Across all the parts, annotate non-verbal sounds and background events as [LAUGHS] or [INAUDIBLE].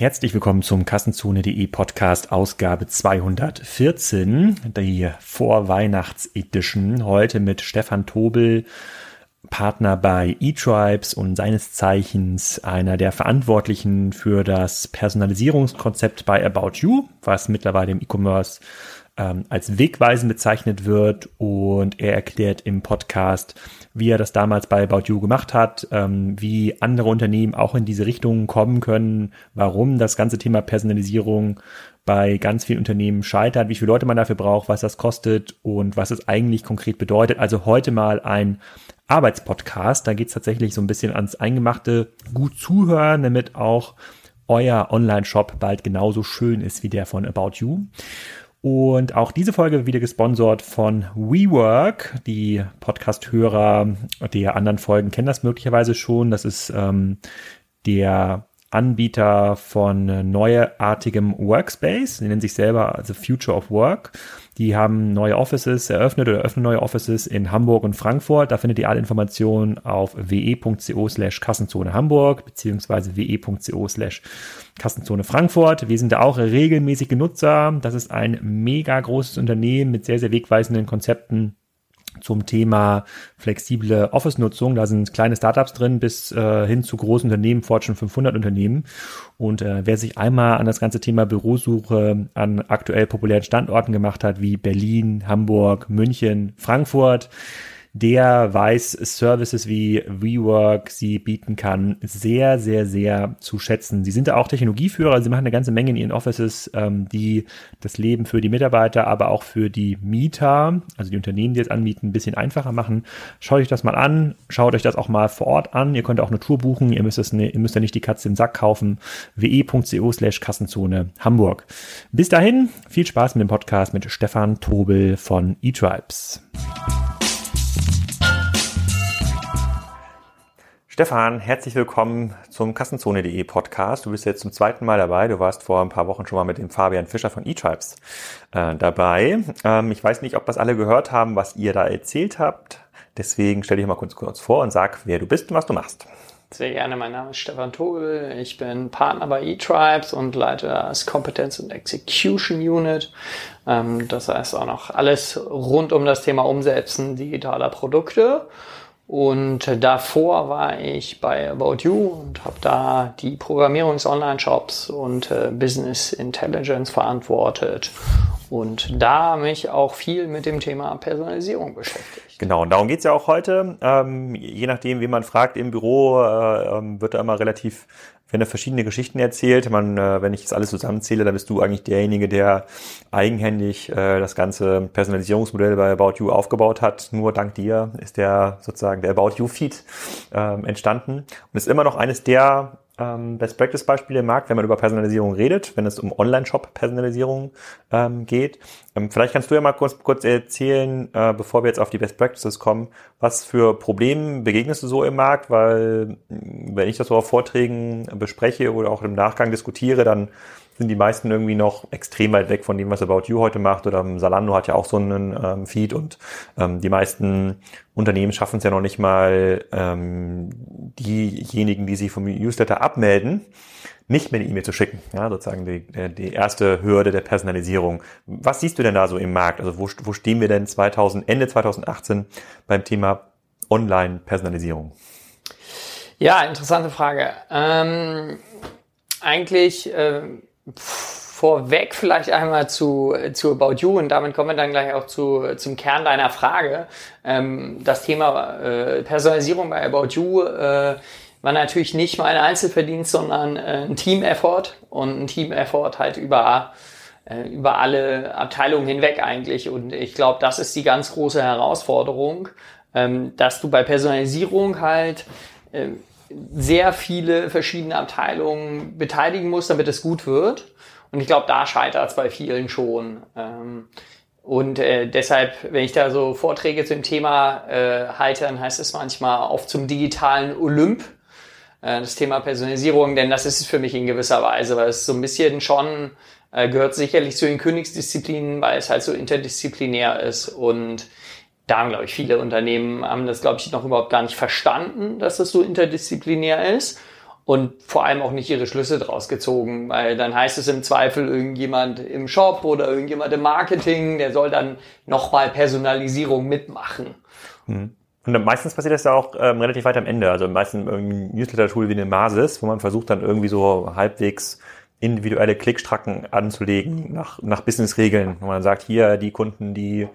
Herzlich willkommen zum Kassenzone.de Podcast Ausgabe 214, die Vorweihnachts-Edition. Heute mit Stefan Tobel, Partner bei eTribes und seines Zeichens einer der Verantwortlichen für das Personalisierungskonzept bei About You, was mittlerweile im E-Commerce ähm, als wegweisend bezeichnet wird. Und er erklärt im Podcast, wie er das damals bei About You gemacht hat, ähm, wie andere Unternehmen auch in diese Richtung kommen können, warum das ganze Thema Personalisierung bei ganz vielen Unternehmen scheitert, wie viele Leute man dafür braucht, was das kostet und was es eigentlich konkret bedeutet. Also heute mal ein Arbeitspodcast. Da geht es tatsächlich so ein bisschen ans Eingemachte, gut zuhören, damit auch euer Online-Shop bald genauso schön ist wie der von About You. Und auch diese Folge wird wieder gesponsert von WeWork. Die Podcast-Hörer der anderen Folgen kennen das möglicherweise schon. Das ist ähm, der Anbieter von neuartigem Workspace. Sie nennen sich selber also Future of Work. Die haben neue Offices eröffnet oder öffnen neue Offices in Hamburg und Frankfurt. Da findet ihr alle Informationen auf we.co slash Kassenzone Hamburg beziehungsweise we.co slash Kassenzone Frankfurt. Wir sind da auch regelmäßig Genutzer. Das ist ein mega großes Unternehmen mit sehr, sehr wegweisenden Konzepten zum Thema flexible Office-Nutzung. Da sind kleine Startups drin bis äh, hin zu großen Unternehmen, Fortune 500 Unternehmen. Und äh, wer sich einmal an das ganze Thema Bürosuche an aktuell populären Standorten gemacht hat, wie Berlin, Hamburg, München, Frankfurt, der weiß Services wie WeWork sie bieten kann, sehr, sehr, sehr zu schätzen. Sie sind da auch Technologieführer, sie machen eine ganze Menge in ihren Offices, ähm, die das Leben für die Mitarbeiter, aber auch für die Mieter, also die Unternehmen, die es anbieten, ein bisschen einfacher machen. Schaut euch das mal an, schaut euch das auch mal vor Ort an. Ihr könnt auch eine Tour buchen, ihr müsst, ne, ihr müsst ja nicht die Katze im Sack kaufen. we.co slash Kassenzone Hamburg. Bis dahin, viel Spaß mit dem Podcast mit Stefan Tobel von eTribes. Stefan, herzlich willkommen zum Kassenzone.de Podcast. Du bist jetzt zum zweiten Mal dabei. Du warst vor ein paar Wochen schon mal mit dem Fabian Fischer von eTribes äh, dabei. Ähm, ich weiß nicht, ob das alle gehört haben, was ihr da erzählt habt. Deswegen stell dich mal kurz, kurz vor und sag, wer du bist und was du machst. Sehr gerne, mein Name ist Stefan Tobel. Ich bin Partner bei eTribes und leite das Competence und Execution Unit. Ähm, das heißt auch noch alles rund um das Thema Umsetzen digitaler Produkte. Und davor war ich bei About You und habe da die Programmierungs-Online-Shops und äh, Business Intelligence verantwortet und da mich auch viel mit dem Thema Personalisierung beschäftigt. Genau, und darum geht's ja auch heute. Ähm, je nachdem, wie man fragt im Büro, äh, ähm, wird da immer relativ wenn er verschiedene Geschichten erzählt. Man, äh, wenn ich das alles zusammenzähle, dann bist du eigentlich derjenige, der eigenhändig äh, das ganze Personalisierungsmodell bei About You aufgebaut hat. Nur dank dir ist der sozusagen der About You Feed ähm, entstanden und ist immer noch eines der ähm, Best Practice Beispiele im Markt, wenn man über Personalisierung redet, wenn es um Online-Shop-Personalisierung ähm, geht. Ähm, vielleicht kannst du ja mal kurz, kurz erzählen, äh, bevor wir jetzt auf die Best Practices kommen, was für Probleme begegnest du so im Markt, weil wenn ich das so auf Vorträgen bespreche oder auch im Nachgang diskutiere, dann sind die meisten irgendwie noch extrem weit weg von dem, was About You heute macht. Oder Salando hat ja auch so einen ähm, Feed und ähm, die meisten Unternehmen schaffen es ja noch nicht mal, ähm, diejenigen, die sich vom Newsletter abmelden, nicht mehr eine E-Mail zu schicken. Ja, sozusagen die, die erste Hürde der Personalisierung. Was siehst du denn da so im Markt? Also wo, wo stehen wir denn 2000, Ende 2018 beim Thema Online-Personalisierung? Ja, interessante Frage. Ähm, eigentlich äh, vorweg vielleicht einmal zu, zu About You und damit kommen wir dann gleich auch zu, zum Kern deiner Frage. Ähm, das Thema äh, Personalisierung bei About You äh, war natürlich nicht mein Einzelverdienst, sondern äh, ein Team-Effort und ein Team-Effort halt über, äh, über alle Abteilungen hinweg eigentlich. Und ich glaube, das ist die ganz große Herausforderung, ähm, dass du bei Personalisierung halt äh, sehr viele verschiedene Abteilungen beteiligen muss, damit es gut wird. Und ich glaube, da scheitert es bei vielen schon. Ähm, und äh, deshalb, wenn ich da so Vorträge zum Thema äh, halte, dann heißt es manchmal auf zum digitalen Olymp, äh, das Thema Personalisierung, denn das ist es für mich in gewisser Weise, weil es so ein bisschen schon äh, gehört sicherlich zu den Königsdisziplinen, weil es halt so interdisziplinär ist und da haben, glaube ich, viele Unternehmen haben das, glaube ich, noch überhaupt gar nicht verstanden, dass das so interdisziplinär ist. und vor allem auch nicht ihre Schlüsse draus gezogen, weil dann heißt es im Zweifel irgendjemand im Shop oder irgendjemand im Marketing, der soll dann nochmal Personalisierung mitmachen. Mhm. Und meistens passiert das ja auch ähm, relativ weit am Ende. Also meistens irgendein Newsletter-Tool wie eine Masis, wo man versucht dann irgendwie so halbwegs individuelle Klickstracken anzulegen nach, nach Business-Regeln. Wo man sagt, hier die Kunden, die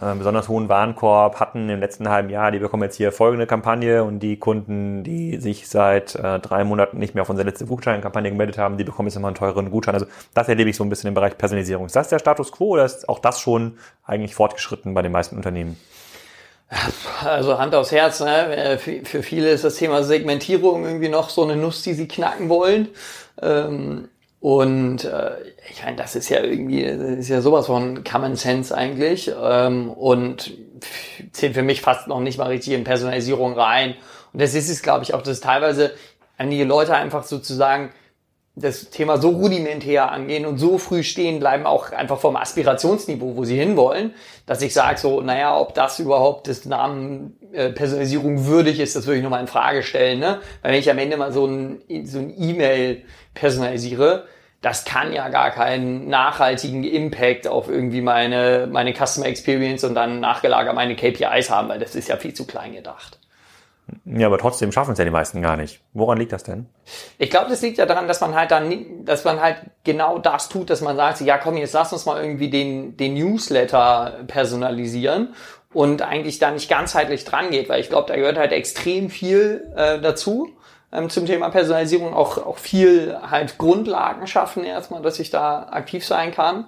äh, besonders hohen Warenkorb hatten im letzten halben Jahr, die bekommen jetzt hier folgende Kampagne und die Kunden, die sich seit äh, drei Monaten nicht mehr auf unsere letzte Gutscheinkampagne gemeldet haben, die bekommen jetzt nochmal einen teureren Gutschein. Also das erlebe ich so ein bisschen im Bereich Personalisierung. Ist das der Status quo oder ist auch das schon eigentlich fortgeschritten bei den meisten Unternehmen? Also Hand aufs Herz, ne? für viele ist das Thema Segmentierung irgendwie noch so eine Nuss, die sie knacken wollen. Ähm, und äh, ich meine, das ist ja irgendwie, das ist ja sowas von Common Sense eigentlich. Ähm, und zählt für mich fast noch nicht mal richtig in Personalisierung rein. Und das ist es, glaube ich, auch, dass teilweise einige Leute einfach sozusagen das Thema so rudimentär angehen und so früh stehen bleiben, auch einfach vom Aspirationsniveau, wo sie hinwollen, dass ich sage so, naja, ob das überhaupt des Namen äh, Personalisierung würdig ist, das würde ich nochmal in Frage stellen. Ne? Weil wenn ich am Ende mal so ein so ein E-Mail personalisiere, das kann ja gar keinen nachhaltigen Impact auf irgendwie meine, meine Customer Experience und dann nachgelagert meine KPIs haben, weil das ist ja viel zu klein gedacht. Ja, aber trotzdem schaffen es ja die meisten gar nicht. Woran liegt das denn? Ich glaube, das liegt ja daran, dass man halt dann, dass man halt genau das tut, dass man sagt, ja komm, jetzt lass uns mal irgendwie den, den Newsletter personalisieren und eigentlich da nicht ganzheitlich dran geht, weil ich glaube, da gehört halt extrem viel äh, dazu ähm, zum Thema Personalisierung, auch, auch viel halt Grundlagen schaffen erstmal, dass ich da aktiv sein kann.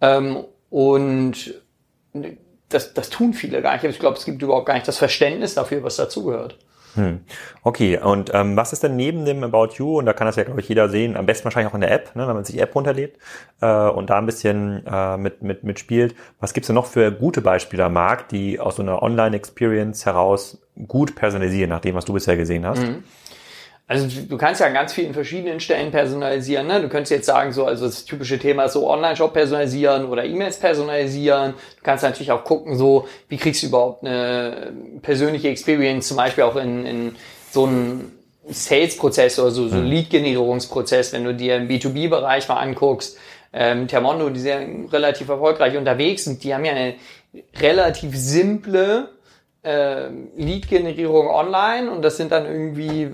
Ähm, und das, das tun viele gar nicht. Ich glaube, es gibt überhaupt gar nicht das Verständnis dafür, was dazugehört. Hm. Okay, und ähm, was ist denn neben dem About You, und da kann das ja, glaube ich, jeder sehen, am besten wahrscheinlich auch in der App, ne, wenn man sich die App runterlädt äh, und da ein bisschen äh, mit, mit, mitspielt. Was gibt's denn noch für gute Beispiele am Markt, die aus so einer Online-Experience heraus gut personalisieren, nach dem, was du bisher gesehen hast? Mhm. Also du kannst ja an ganz vielen verschiedenen Stellen personalisieren. Ne? Du könntest jetzt sagen, so, also das typische Thema ist so Online-Shop personalisieren oder E-Mails personalisieren. Du kannst natürlich auch gucken, so, wie kriegst du überhaupt eine persönliche Experience, zum Beispiel auch in, in so einem Sales-Prozess oder so, so mhm. Lead-Generierungsprozess, wenn du dir im B2B-Bereich mal anguckst. Ähm, Termondo, die sind relativ erfolgreich unterwegs sind, die haben ja eine relativ simple äh, Lead-Generierung online und das sind dann irgendwie,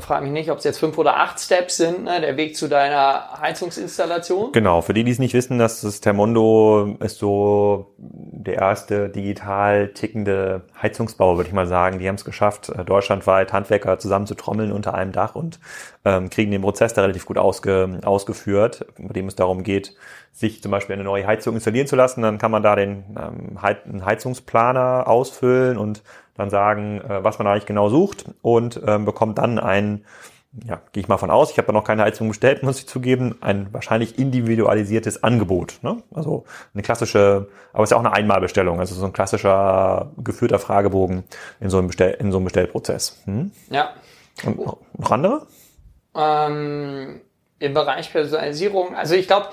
frage mich nicht, ob es jetzt fünf oder acht Steps sind, ne, der Weg zu deiner Heizungsinstallation. Genau, für die, die es nicht wissen, dass das Termondo ist so der erste digital tickende Heizungsbau, würde ich mal sagen. Die haben es geschafft, äh, deutschlandweit Handwerker zusammen zu trommeln unter einem Dach und ähm, kriegen den Prozess da relativ gut ausge, ausgeführt, bei dem es darum geht, sich zum Beispiel eine neue Heizung installieren zu lassen, dann kann man da den ähm, Heizungsplaner ausfüllen und dann sagen, äh, was man eigentlich genau sucht und ähm, bekommt dann ein, ja, gehe ich mal von aus, ich habe da noch keine Heizung bestellt, [LAUGHS] muss ich zugeben, ein wahrscheinlich individualisiertes Angebot. Ne? Also eine klassische, aber es ist ja auch eine Einmalbestellung, also so ein klassischer geführter Fragebogen in so einem, Bestell, in so einem Bestellprozess. Hm? Ja. Und noch andere? Ähm im Bereich Personalisierung, also ich glaube,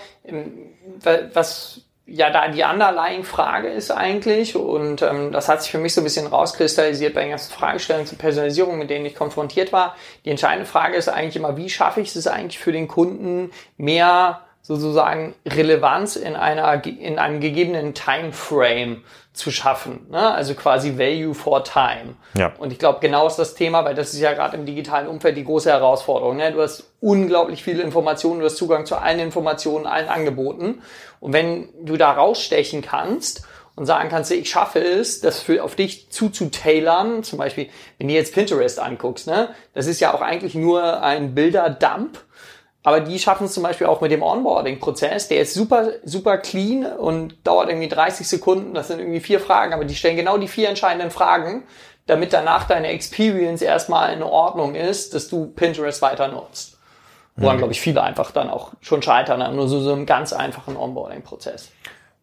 was ja da die Underlying-Frage ist eigentlich, und ähm, das hat sich für mich so ein bisschen rauskristallisiert bei den ganzen Fragestellungen zur Personalisierung, mit denen ich konfrontiert war. Die entscheidende Frage ist eigentlich immer, wie schaffe ich es eigentlich für den Kunden, mehr sozusagen Relevanz in einer in einem gegebenen Timeframe zu schaffen. Ne? Also quasi Value for Time. Ja. Und ich glaube, genau ist das Thema, weil das ist ja gerade im digitalen Umfeld die große Herausforderung. Ne? Du hast unglaublich viele Informationen, du hast Zugang zu allen Informationen, allen Angeboten. Und wenn du da rausstechen kannst und sagen kannst, ich schaffe es, das für, auf dich zuzutailern, zum Beispiel, wenn du jetzt Pinterest anguckst, ne? das ist ja auch eigentlich nur ein Bilderdump aber die schaffen es zum Beispiel auch mit dem Onboarding-Prozess. Der ist super, super clean und dauert irgendwie 30 Sekunden. Das sind irgendwie vier Fragen, aber die stellen genau die vier entscheidenden Fragen, damit danach deine Experience erstmal in Ordnung ist, dass du Pinterest weiter nutzt. Woran, mhm. glaube ich, viele einfach dann auch schon scheitern, nur so, so einem ganz einfachen Onboarding-Prozess.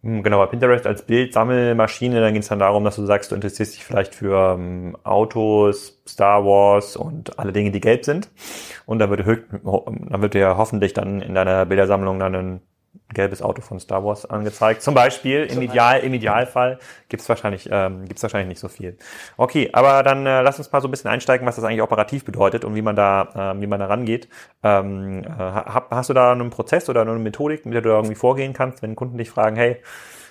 Hm, genau, bei Pinterest als Bildsammelmaschine, dann geht es dann darum, dass du sagst, du interessierst dich vielleicht für ähm, Autos, Star Wars und alle Dinge, die gelb sind. Und dann wird, dann wird dir hoffentlich dann in deiner Bildersammlung dann ein gelbes Auto von Star Wars angezeigt. Zum Beispiel, im, Ideal, im Idealfall gibt's wahrscheinlich, ähm, gibt's wahrscheinlich nicht so viel. Okay, aber dann äh, lass uns mal so ein bisschen einsteigen, was das eigentlich operativ bedeutet und wie man da, äh, wie man da rangeht. Ähm, äh, hast du da einen Prozess oder eine Methodik, mit der du irgendwie vorgehen kannst, wenn Kunden dich fragen, hey,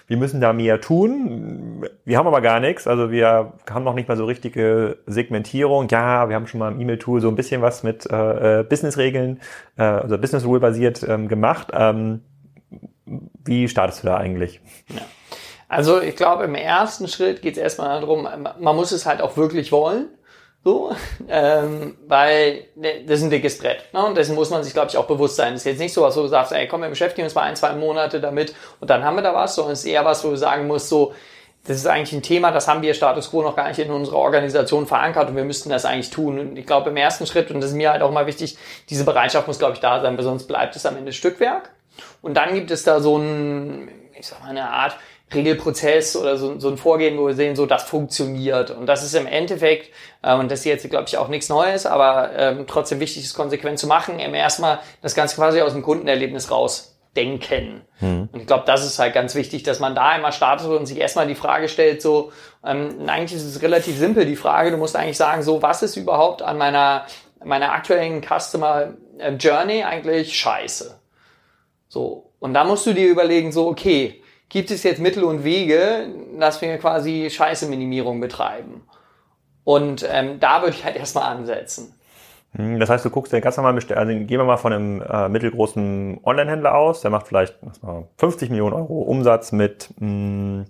wir müssen da mehr tun. Wir haben aber gar nichts. Also wir haben noch nicht mal so richtige Segmentierung. Ja, wir haben schon mal im E-Mail-Tool so ein bisschen was mit äh, äh Business-Regeln, äh, also Business-Rule-basiert ähm, gemacht. Ähm, wie startest du da eigentlich? Ja. Also ich glaube, im ersten Schritt geht es erstmal darum, man muss es halt auch wirklich wollen. So, [LAUGHS] ähm, weil ne, das ist ein dickes Brett. Ne? Und dessen muss man sich, glaube ich, auch bewusst sein. Das ist jetzt nicht so was, du sagst, ey, komm, wir beschäftigen uns mal ein, zwei Monate damit und dann haben wir da was, sondern es ist eher was, wo du sagen musst, so, das ist eigentlich ein Thema, das haben wir Status Quo noch gar nicht in unserer Organisation verankert und wir müssten das eigentlich tun. Und ich glaube, im ersten Schritt, und das ist mir halt auch mal wichtig, diese Bereitschaft muss, glaube ich, da sein, weil sonst bleibt es am Ende Stückwerk. Und dann gibt es da so ein, ich sag mal, eine Art Regelprozess oder so, so ein Vorgehen, wo wir sehen, so das funktioniert. Und das ist im Endeffekt, äh, und das ist jetzt, glaube ich, auch nichts Neues, aber ähm, trotzdem wichtig ist, konsequent zu machen, eben erstmal das Ganze quasi aus dem Kundenerlebnis rausdenken. Hm. Und ich glaube, das ist halt ganz wichtig, dass man da einmal startet und sich erstmal die Frage stellt, so, ähm, eigentlich ist es relativ simpel, die Frage, du musst eigentlich sagen, so, was ist überhaupt an meiner, meiner aktuellen Customer äh, Journey eigentlich scheiße? So. Und da musst du dir überlegen, so, okay, gibt es jetzt Mittel und Wege, dass wir quasi Scheiße-Minimierung betreiben. Und ähm, da würde ich halt erstmal ansetzen. Hm, das heißt, du guckst dir ganz normal, also gehen wir mal von einem äh, mittelgroßen Online-Händler aus, der macht vielleicht 50 Millionen Euro Umsatz mit mh,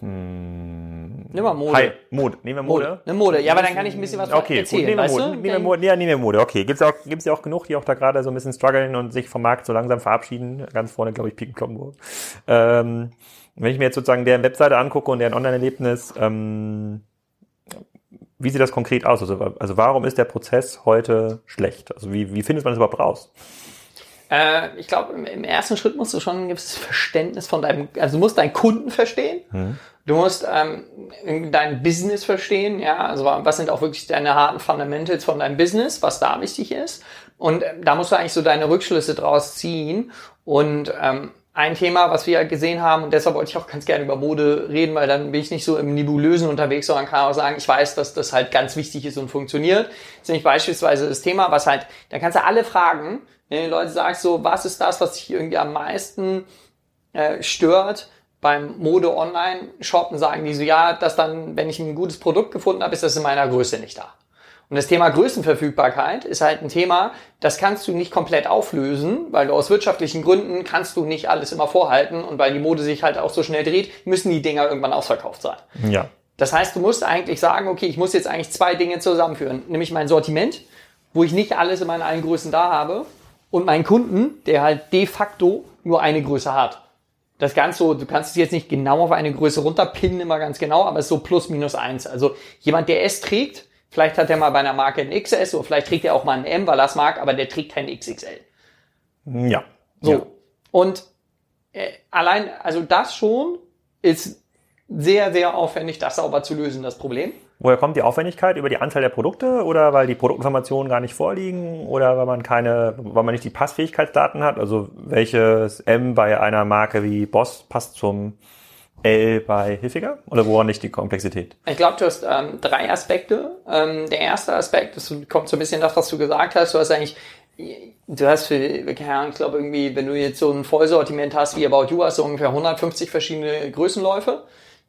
hm. Nimm mal Mode. Hi, Mode. Nehmen wir Mode? Mode. Eine Mode. Ja, aber dann kann ich ein bisschen was okay, erzählen. Gut, nehmen wir Mode. Nehmen wir Mode. Ja, nehmen wir Mode. Okay. Gibt's auch, gibt's ja auch genug, die auch da gerade so ein bisschen strugglen und sich vom Markt so langsam verabschieden. Ganz vorne, glaube ich, Piken Kloppenburg. Ähm, wenn ich mir jetzt sozusagen deren Webseite angucke und deren Online-Erlebnis, ähm, wie sieht das konkret aus? Also, also warum ist der Prozess heute schlecht? Also wie, wie findet man das überhaupt raus? Äh, ich glaube, im, im, ersten Schritt musst du schon ein gewisses Verständnis von deinem, also du musst deinen Kunden verstehen. Hm. Du musst ähm, dein Business verstehen, ja, also was sind auch wirklich deine harten Fundamentals von deinem Business, was da wichtig ist. Und äh, da musst du eigentlich so deine Rückschlüsse draus ziehen. Und ähm, ein Thema, was wir gesehen haben, und deshalb wollte ich auch ganz gerne über Mode reden, weil dann bin ich nicht so im Nebulösen unterwegs, sondern kann auch sagen, ich weiß, dass das halt ganz wichtig ist und funktioniert. Das ist nämlich beispielsweise das Thema, was halt, da kannst du alle fragen, wenn die Leute sagst so, was ist das, was dich irgendwie am meisten äh, stört, beim Mode Online Shoppen sagen die so, ja, dass dann, wenn ich ein gutes Produkt gefunden habe, ist das in meiner Größe nicht da. Und das Thema Größenverfügbarkeit ist halt ein Thema, das kannst du nicht komplett auflösen, weil du aus wirtschaftlichen Gründen kannst du nicht alles immer vorhalten und weil die Mode sich halt auch so schnell dreht, müssen die Dinger irgendwann ausverkauft sein. Ja. Das heißt, du musst eigentlich sagen, okay, ich muss jetzt eigentlich zwei Dinge zusammenführen, nämlich mein Sortiment, wo ich nicht alles in meinen allen Größen da habe und meinen Kunden, der halt de facto nur eine Größe hat das Ganze so, du kannst es jetzt nicht genau auf eine Größe runterpinnen, immer ganz genau, aber es ist so plus minus eins. Also jemand, der S trägt, vielleicht hat er mal bei einer Marke ein XS oder vielleicht trägt er auch mal ein M, weil er es mag, aber der trägt kein XXL. Ja. So. Ja. Und äh, allein, also das schon ist sehr, sehr aufwendig, das sauber zu lösen, das Problem. Woher kommt die Aufwendigkeit? Über die Anzahl der Produkte oder weil die Produktinformationen gar nicht vorliegen oder weil man keine, weil man nicht die Passfähigkeitsdaten hat? Also welches M bei einer Marke wie Boss passt zum L bei Hilfiger? Oder woran nicht die Komplexität? Ich glaube, du hast ähm, drei Aspekte. Ähm, der erste Aspekt, das kommt so ein bisschen das, was du gesagt hast. Du hast eigentlich Du hast für, ich glaube irgendwie, wenn du jetzt so ein Vollsortiment hast wie About You, hast du ungefähr 150 verschiedene Größenläufe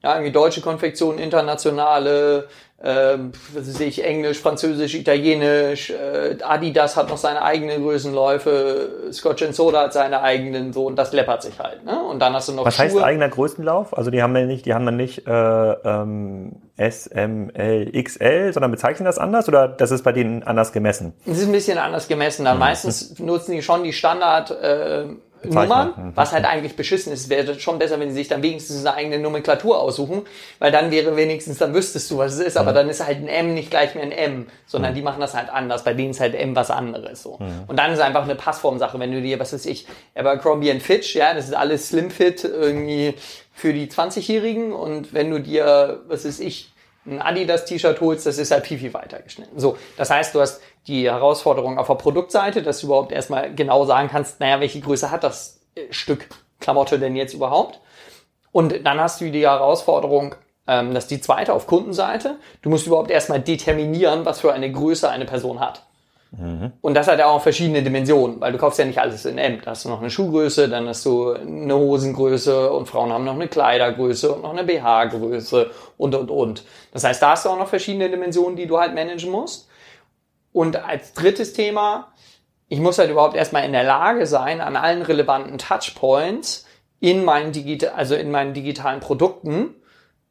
ja, irgendwie deutsche Konfektion, internationale, äh, was weiß ich, Englisch, Französisch, Italienisch, äh, Adidas hat noch seine eigenen Größenläufe, Scotch and Soda hat seine eigenen, so, und das läppert sich halt, ne? Und dann hast du noch Was Schuhe. heißt eigener Größenlauf? Also die haben dann nicht, die haben dann nicht, äh, ähm, S, M, L, XL, sondern bezeichnen das anders oder das ist bei denen anders gemessen? Es ist ein bisschen anders gemessen. Dann mhm. meistens nutzen die schon die Standard, äh, Nummern, mhm. was halt eigentlich beschissen ist. Wäre schon besser, wenn sie sich dann wenigstens eine eigene Nomenklatur aussuchen, weil dann wäre wenigstens, dann wüsstest du, was es ist, aber mhm. dann ist halt ein M nicht gleich mehr ein M, sondern mhm. die machen das halt anders. Bei denen ist halt M was anderes, so. Mhm. Und dann ist einfach eine Passformsache, wenn du dir, was weiß ich, Abercrombie Fitch, ja, das ist alles Slim Fit irgendwie für die 20-Jährigen und wenn du dir, was weiß ich, ein Adidas-T-Shirt holst, das ist halt viel, viel weiter geschnitten. So, das heißt, du hast die Herausforderung auf der Produktseite, dass du überhaupt erstmal genau sagen kannst, naja, welche Größe hat das Stück Klamotte denn jetzt überhaupt? Und dann hast du die Herausforderung, ähm, das ist die zweite auf Kundenseite. Du musst überhaupt erstmal determinieren, was für eine Größe eine Person hat. Und das hat ja auch verschiedene Dimensionen, weil du kaufst ja nicht alles in M. Da hast du noch eine Schuhgröße, dann hast du eine Hosengröße und Frauen haben noch eine Kleidergröße und noch eine BH-Größe und, und, und. Das heißt, da hast du auch noch verschiedene Dimensionen, die du halt managen musst. Und als drittes Thema, ich muss halt überhaupt erstmal in der Lage sein, an allen relevanten Touchpoints in meinen, Digi also in meinen digitalen Produkten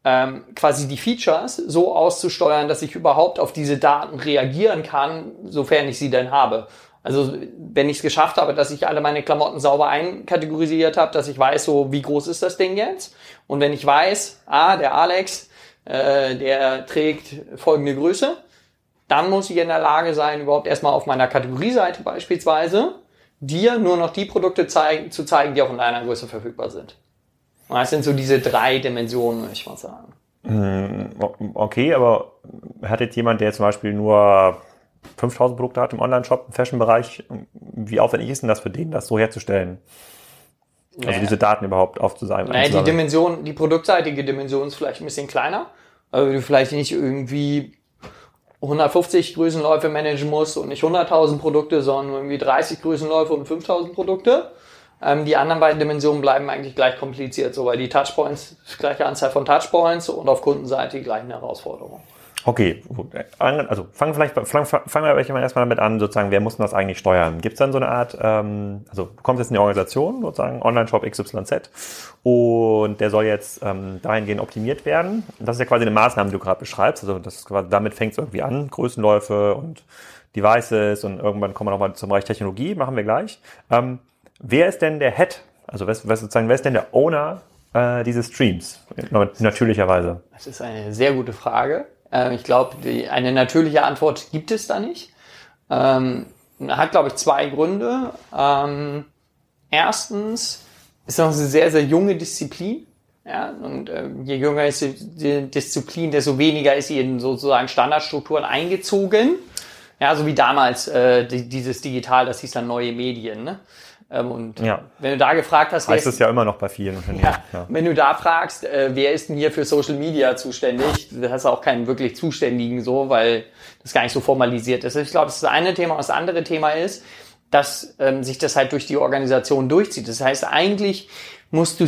ähm, quasi die Features so auszusteuern, dass ich überhaupt auf diese Daten reagieren kann, sofern ich sie denn habe. Also wenn ich es geschafft habe, dass ich alle meine Klamotten sauber einkategorisiert habe, dass ich weiß, so wie groß ist das Ding jetzt. Und wenn ich weiß, ah, der Alex, äh, der trägt folgende Größe, dann muss ich in der Lage sein, überhaupt erstmal auf meiner Kategorieseite beispielsweise dir nur noch die Produkte zeigen, zu zeigen, die auch in deiner Größe verfügbar sind. Und das sind so diese drei Dimensionen, würde ich mal sagen. Okay, aber hat jetzt jemand, der zum Beispiel nur 5000 Produkte hat im Online-Shop, im Fashion-Bereich, wie aufwendig ist denn das für den, das so herzustellen? Also naja. diese Daten überhaupt aufzusagen. Naja, die Dimension, die produktseitige Dimension ist vielleicht ein bisschen kleiner, weil du vielleicht nicht irgendwie 150 Größenläufe managen musst und nicht 100.000 Produkte, sondern irgendwie 30 Größenläufe und 5.000 Produkte. Ähm, die anderen beiden Dimensionen bleiben eigentlich gleich kompliziert, so weil die Touchpoints, gleiche Anzahl von Touchpoints und auf Kundenseite die gleichen Herausforderungen. Okay, also fangen vielleicht fangen, fangen wir erstmal damit an, sozusagen, wer muss denn das eigentlich steuern? Gibt es dann so eine Art, ähm, also du kommst jetzt in die Organisation, sozusagen Online-Shop XYZ und der soll jetzt ähm, dahingehend optimiert werden. Das ist ja quasi eine Maßnahme, die du gerade beschreibst. Also das quasi, damit fängt es irgendwie an, Größenläufe und Devices und irgendwann kommen wir nochmal zum Bereich Technologie, machen wir gleich. Ähm, wer ist denn der Head? Also was, was sozusagen, wer ist denn der Owner äh, dieses Streams? Natürlicherweise. Das ist eine sehr gute Frage. Äh, ich glaube, eine natürliche Antwort gibt es da nicht. Ähm, hat, glaube ich, zwei Gründe. Ähm, erstens ist das eine sehr, sehr junge Disziplin. Ja, und äh, je jünger ist die Disziplin, desto weniger ist sie in sozusagen Standardstrukturen eingezogen. Ja, so wie damals äh, die, dieses Digital, das hieß dann neue Medien. Ne? Ähm, und ja. wenn du da gefragt hast, heißt es ja immer noch bei vielen Unternehmen. Ja, ja. Wenn du da fragst, äh, wer ist denn hier für Social Media zuständig, da hast du auch keinen wirklich Zuständigen so, weil das gar nicht so formalisiert ist. Ich glaube, das ist das eine Thema. Das andere Thema ist, dass ähm, sich das halt durch die Organisation durchzieht. Das heißt, eigentlich musst du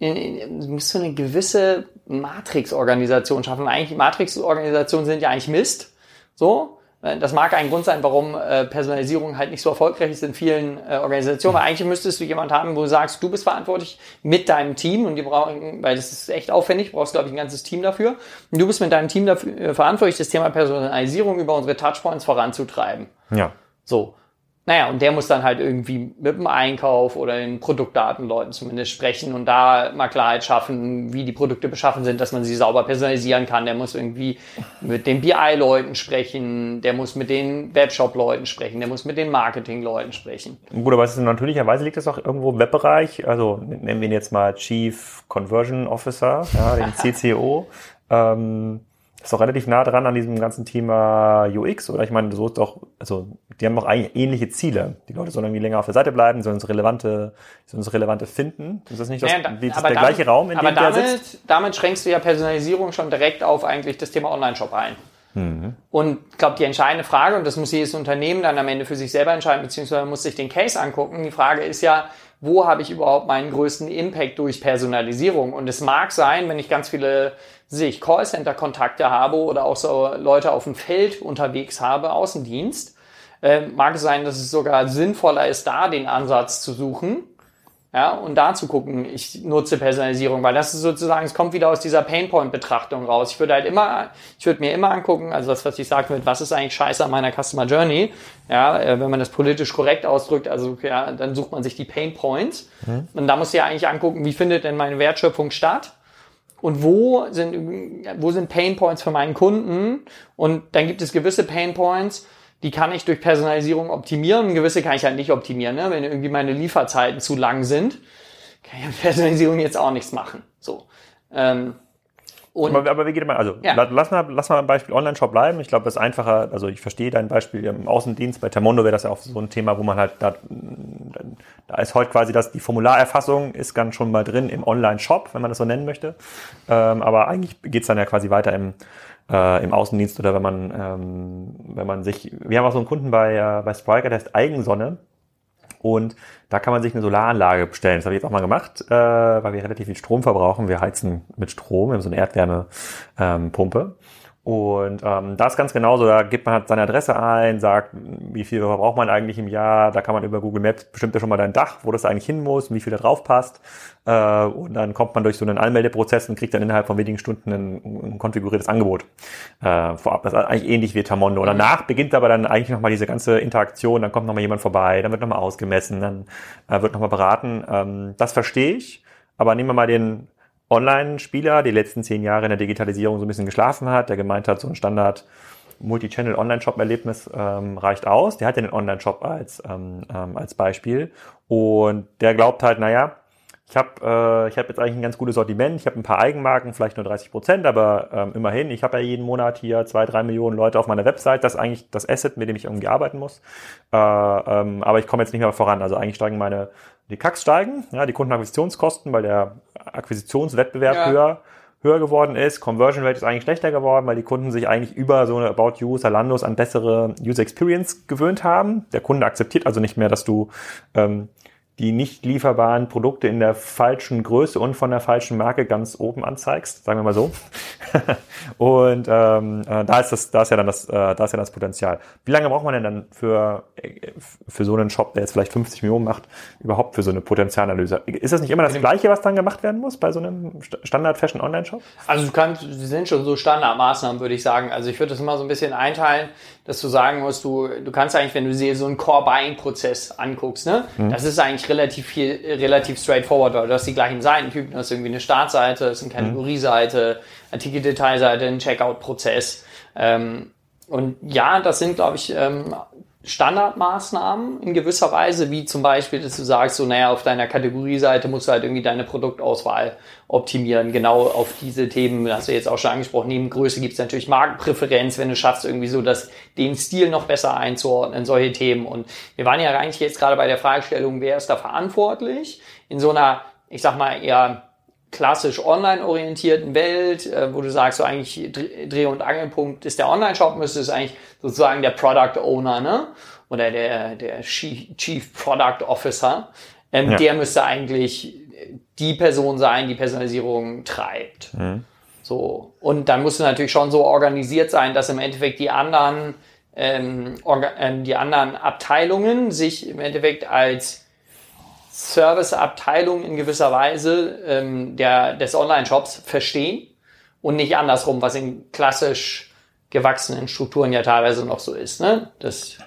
musst du eine gewisse Matrix-Organisation schaffen. Eigentlich Matrix-Organisationen sind ja eigentlich Mist. So, das mag ein Grund sein, warum äh, Personalisierung halt nicht so erfolgreich ist in vielen äh, Organisationen. Aber eigentlich müsstest du jemand haben, wo du sagst, du bist verantwortlich mit deinem Team und die brauchen, weil das ist echt aufwendig, brauchst, glaube ich, ein ganzes Team dafür. Und du bist mit deinem Team dafür äh, verantwortlich, das Thema Personalisierung über unsere Touchpoints voranzutreiben. Ja. So. Naja, und der muss dann halt irgendwie mit dem Einkauf oder den Produktdatenleuten zumindest sprechen und da mal Klarheit schaffen, wie die Produkte beschaffen sind, dass man sie sauber personalisieren kann. Der muss irgendwie mit den BI-Leuten sprechen, der muss mit den Webshop-Leuten sprechen, der muss mit den Marketing-Leuten sprechen. Gut, aber es ist natürlicherweise liegt das auch irgendwo im Webbereich. Also nennen wir ihn jetzt mal Chief Conversion Officer, ja, den [LAUGHS] CCO. ähm, ist doch relativ nah dran an diesem ganzen Thema UX, oder? Ich meine, so ist doch, also die haben auch eigentlich ähnliche Ziele. Die Leute sollen irgendwie länger auf der Seite bleiben, sollen uns relevante, sollen uns relevante finden. Ist das nicht das, naja, das der damit, gleiche Raum, in dem damit, der sitzt? Damit schränkst du ja Personalisierung schon direkt auf eigentlich das Thema Online-Shop ein. Mhm. Und ich glaube, die entscheidende Frage, und das muss jedes Unternehmen dann am Ende für sich selber entscheiden, beziehungsweise muss sich den Case angucken. Die Frage ist ja, wo habe ich überhaupt meinen größten Impact durch Personalisierung? Und es mag sein, wenn ich ganz viele sich Callcenter-Kontakte habe oder auch so Leute auf dem Feld unterwegs habe, Außendienst, äh, mag es sein, dass es sogar sinnvoller ist, da den Ansatz zu suchen. Ja, und da zu gucken, ich nutze Personalisierung, weil das ist sozusagen, es kommt wieder aus dieser Painpoint-Betrachtung raus. Ich würde halt immer, ich würde mir immer angucken, also das, was ich sagen würde, was ist eigentlich scheiße an meiner Customer Journey? Ja, äh, wenn man das politisch korrekt ausdrückt, also ja, dann sucht man sich die Painpoints. Mhm. Und da muss ich ja eigentlich angucken, wie findet denn meine Wertschöpfung statt? Und wo sind, wo sind Pain Points für meinen Kunden? Und dann gibt es gewisse Pain Points, die kann ich durch Personalisierung optimieren, gewisse kann ich halt nicht optimieren. Ne? Wenn irgendwie meine Lieferzeiten zu lang sind, kann ich mit Personalisierung jetzt auch nichts machen. So. Ähm, und aber, aber wie geht man, also ja. lass, mal, lass mal ein Beispiel Online-Shop bleiben. Ich glaube, das ist einfacher, also ich verstehe dein Beispiel im Außendienst. Bei Tamondo wäre das ja auch so ein Thema, wo man halt, da, da ist heute quasi das, die Formularerfassung ist ganz schon mal drin im Online-Shop, wenn man das so nennen möchte. Ähm, aber eigentlich geht's dann ja quasi weiter im, äh, im Außendienst oder wenn man, ähm, wenn man sich, wir haben auch so einen Kunden bei, äh, bei Spriker, der heißt Eigensonne. Und da kann man sich eine Solaranlage bestellen. Das habe ich jetzt auch mal gemacht, äh, weil wir relativ viel Strom verbrauchen. Wir heizen mit Strom, wir haben so eine Erdwärmepumpe. Ähm, und ähm, das ganz genauso, da gibt man halt seine Adresse ein, sagt, wie viel verbraucht man eigentlich im Jahr, da kann man über Google Maps bestimmt ja schon mal dein Dach, wo das eigentlich hin muss, wie viel da drauf passt. Äh, und dann kommt man durch so einen Anmeldeprozess und kriegt dann innerhalb von wenigen Stunden ein, ein konfiguriertes Angebot äh, vorab. Das ist eigentlich ähnlich wie Tamondo. Und danach beginnt aber dann eigentlich nochmal diese ganze Interaktion, dann kommt nochmal jemand vorbei, dann wird nochmal ausgemessen, dann äh, wird nochmal beraten. Ähm, das verstehe ich, aber nehmen wir mal den Online-Spieler, die letzten zehn Jahre in der Digitalisierung so ein bisschen geschlafen hat, der gemeint hat, so ein Standard Multi-Channel Online-Shop-Erlebnis ähm, reicht aus. Der hat ja den Online-Shop als, ähm, ähm, als Beispiel. Und der glaubt halt, naja, ich habe äh, ich hab jetzt eigentlich ein ganz gutes Sortiment, ich habe ein paar Eigenmarken, vielleicht nur 30 Prozent, aber ähm, immerhin, ich habe ja jeden Monat hier zwei, drei Millionen Leute auf meiner Website, das ist eigentlich das Asset, mit dem ich irgendwie arbeiten muss. Äh, ähm, aber ich komme jetzt nicht mehr voran. Also eigentlich steigen meine, die Kacks steigen, ja, die Kundenakquisitionskosten, weil der Akquisitionswettbewerb ja. höher, höher geworden ist. Conversion Rate ist eigentlich schlechter geworden, weil die Kunden sich eigentlich über so eine About You, Zalandos an bessere User Experience gewöhnt haben. Der Kunde akzeptiert also nicht mehr, dass du ähm, die nicht lieferbaren Produkte in der falschen Größe und von der falschen Marke ganz oben anzeigst, sagen wir mal so. [LAUGHS] und ähm, äh, da ist das, da ist ja dann das, äh, da ist ja das Potenzial. Wie lange braucht man denn dann für äh, für so einen Shop, der jetzt vielleicht 50 Millionen macht, überhaupt für so eine Potenzialanalyse? Ist das nicht immer das Gleiche, was dann gemacht werden muss bei so einem Standard Fashion Online Shop? Also du kannst, sind schon so Standardmaßnahmen, würde ich sagen. Also ich würde das immer so ein bisschen einteilen, dass du sagen musst, du du kannst eigentlich, wenn du dir so einen Core Buying Prozess anguckst, ne, mhm. das ist eigentlich relativ viel, relativ straightforward, weil du hast die gleichen Seitentypen, du hast irgendwie eine Startseite, das ist eine Kategorieseite, Artikeldetailseite, ein Checkout-Prozess. Ähm, und ja, das sind, glaube ich, ähm, Standardmaßnahmen in gewisser Weise, wie zum Beispiel, dass du sagst, so, naja, auf deiner Kategorieseite musst du halt irgendwie deine Produktauswahl optimieren. Genau auf diese Themen, hast du jetzt auch schon angesprochen, neben Größe gibt es natürlich Markenpräferenz, wenn du schaffst, irgendwie so das, den Stil noch besser einzuordnen, solche Themen. Und wir waren ja eigentlich jetzt gerade bei der Fragestellung, wer ist da verantwortlich? In so einer, ich sag mal, eher klassisch online orientierten Welt, äh, wo du sagst, so eigentlich Dreh- und Angelpunkt ist der Online-Shop, müsste es eigentlich sozusagen der Product Owner, ne? Oder der, der Chief Product Officer. Ähm, ja. Der müsste eigentlich die Person sein, die Personalisierung treibt. Mhm. So. Und dann musst du natürlich schon so organisiert sein, dass im Endeffekt die anderen, ähm, ähm, die anderen Abteilungen sich im Endeffekt als Serviceabteilung in gewisser Weise ähm, der, des Online-Shops verstehen und nicht andersrum, was in klassisch gewachsenen Strukturen ja teilweise noch so ist, ne? dass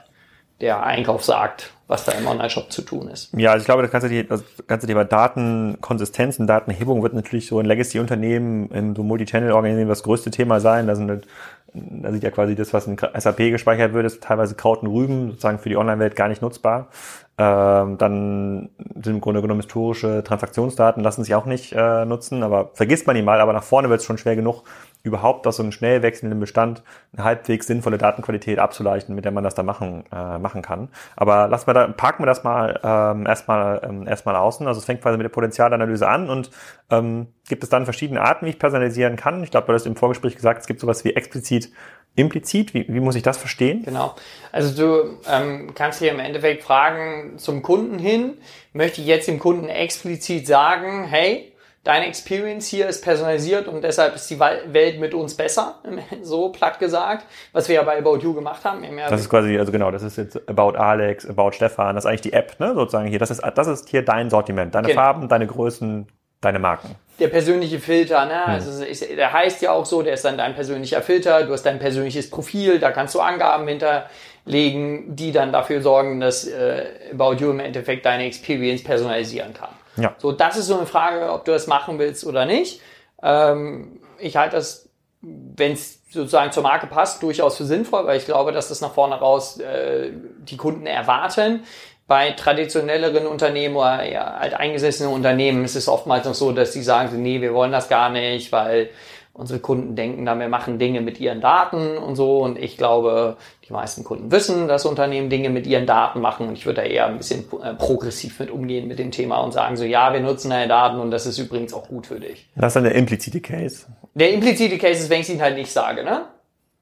der Einkauf sagt, was da im Online-Shop zu tun ist. Ja, also ich glaube, das ganze, das ganze Thema Datenkonsistenz und Datenhebung wird natürlich so in Legacy-Unternehmen, in so Multi-Channel-Organisationen das größte Thema sein. Da sind halt, da sieht ja quasi das, was in SAP gespeichert wird, ist teilweise Kraut und Rüben, sozusagen für die Online-Welt gar nicht nutzbar. Ähm, dann sind im Grunde genommen historische Transaktionsdaten lassen sich auch nicht äh, nutzen, aber vergisst man die mal, aber nach vorne wird es schon schwer genug, überhaupt aus so einem schnell wechselnden Bestand eine halbwegs sinnvolle Datenqualität abzuleiten, mit der man das da machen, äh, machen kann. Aber lassen wir da, parken wir das mal ähm, erstmal ähm, erstmal außen. Also es fängt quasi mit der Potenzialanalyse an und ähm, gibt es dann verschiedene Arten, wie ich personalisieren kann. Ich glaube, du hast im Vorgespräch gesagt, es gibt sowas wie explizit implizit? Wie, wie muss ich das verstehen? Genau. Also du ähm, kannst dir im Endeffekt fragen zum Kunden hin, möchte ich jetzt dem Kunden explizit sagen, hey, deine Experience hier ist personalisiert und deshalb ist die Welt mit uns besser, [LAUGHS] so platt gesagt, was wir ja bei About You gemacht haben. Das ist quasi, also genau, das ist jetzt About Alex, About Stefan, das ist eigentlich die App, ne, sozusagen hier. Das ist, das ist hier dein Sortiment, deine genau. Farben, deine Größen, deine Marken. Der persönliche Filter, ne? Hm. Also der heißt ja auch so, der ist dann dein persönlicher Filter, du hast dein persönliches Profil, da kannst du Angaben hinterlegen, die dann dafür sorgen, dass äh, About You im Endeffekt deine Experience personalisieren kann. Ja. So, das ist so eine Frage, ob du das machen willst oder nicht. Ähm, ich halte das, wenn es sozusagen zur Marke passt, durchaus für sinnvoll, weil ich glaube, dass das nach vorne raus äh, die Kunden erwarten bei traditionelleren Unternehmen oder ja, halt eingesessenen Unternehmen ist es oftmals noch so, dass die sagen, nee, wir wollen das gar nicht, weil unsere Kunden denken dann, wir machen Dinge mit ihren Daten und so. Und ich glaube, die meisten Kunden wissen, dass Unternehmen Dinge mit ihren Daten machen. Und ich würde da eher ein bisschen äh, progressiv mit umgehen mit dem Thema und sagen so, ja, wir nutzen deine Daten und das ist übrigens auch gut für dich. Das ist dann der implizite Case. Der implizite Case ist, wenn ich es ihnen halt nicht sage, ne?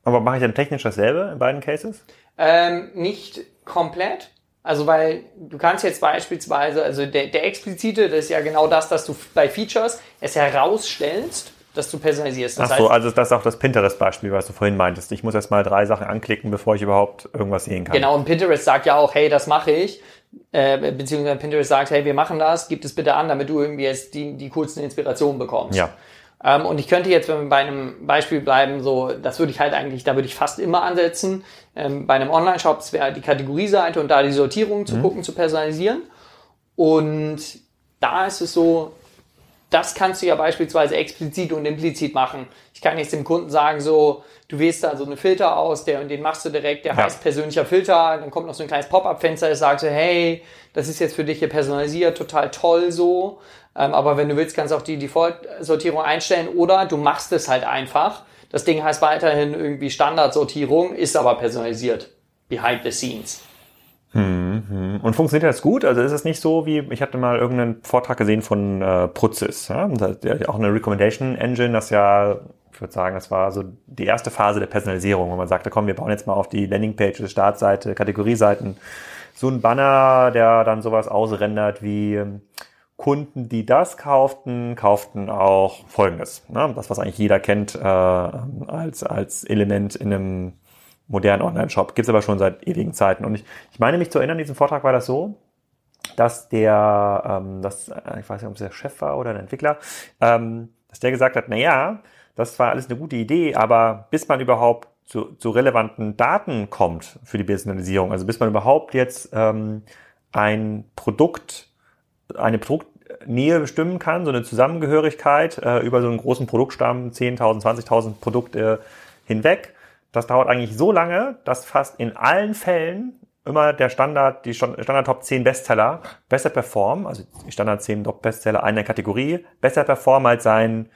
Aber mache ich dann technisch dasselbe in beiden Cases? Ähm, nicht komplett. Also weil du kannst jetzt beispielsweise, also der, der explizite, das ist ja genau das, dass du bei Features es herausstellst, dass du personalisierst. Das Ach so, heißt, also das ist auch das Pinterest-Beispiel, was du vorhin meintest. Ich muss erst mal drei Sachen anklicken, bevor ich überhaupt irgendwas sehen kann. Genau, und Pinterest sagt ja auch, hey, das mache ich. Äh, beziehungsweise Pinterest sagt, hey, wir machen das, gib es bitte an, damit du irgendwie jetzt die, die coolsten Inspirationen bekommst. Ja. Ähm, und ich könnte jetzt, wenn wir bei einem Beispiel bleiben, so, das würde ich halt eigentlich, da würde ich fast immer ansetzen. Ähm, bei einem Online-Shop wäre die Kategorieseite und da die Sortierung zu mhm. gucken, zu personalisieren. Und da ist es so, das kannst du ja beispielsweise explizit und implizit machen. Ich kann jetzt dem Kunden sagen, so, du wählst da so eine Filter aus, der und den machst du direkt, der ja. heißt persönlicher Filter, dann kommt noch so ein kleines Pop-up-Fenster, das sagt so, hey, das ist jetzt für dich hier personalisiert, total toll so. Ähm, aber wenn du willst, kannst du auch die Default-Sortierung einstellen oder du machst es halt einfach. Das Ding heißt weiterhin irgendwie Standardsortierung, ist aber personalisiert. Behind the scenes. Hm, hm. Und funktioniert das gut? Also ist es nicht so wie, ich hatte mal irgendeinen Vortrag gesehen von äh, Prozis, ja? auch eine Recommendation Engine, das ja, ich würde sagen, das war so die erste Phase der Personalisierung, wo man sagte, komm, wir bauen jetzt mal auf die Landingpage, Startseite, Kategorieseiten, so ein Banner, der dann sowas ausrendert wie ähm, Kunden, die das kauften, kauften auch Folgendes. Ne? Das, was eigentlich jeder kennt äh, als, als Element in einem modernen Online-Shop. Gibt's aber schon seit ewigen Zeiten. Und ich, ich meine mich zu erinnern, in diesem Vortrag war das so, dass der, ähm, das, äh, ich weiß nicht, ob es der Chef war oder der Entwickler, ähm, dass der gesagt hat, na ja, das war alles eine gute Idee, aber bis man überhaupt zu, zu relevanten Daten kommt für die Personalisierung, also bis man überhaupt jetzt ähm, ein Produkt, eine Produktnähe bestimmen kann, so eine Zusammengehörigkeit äh, über so einen großen Produktstamm, 10.000, 20.000 Produkte hinweg, das dauert eigentlich so lange, dass fast in allen Fällen immer der Standard, die Standard Top 10 Bestseller besser performen, also die Standard 10 Top Bestseller einer Kategorie, besser performen als sein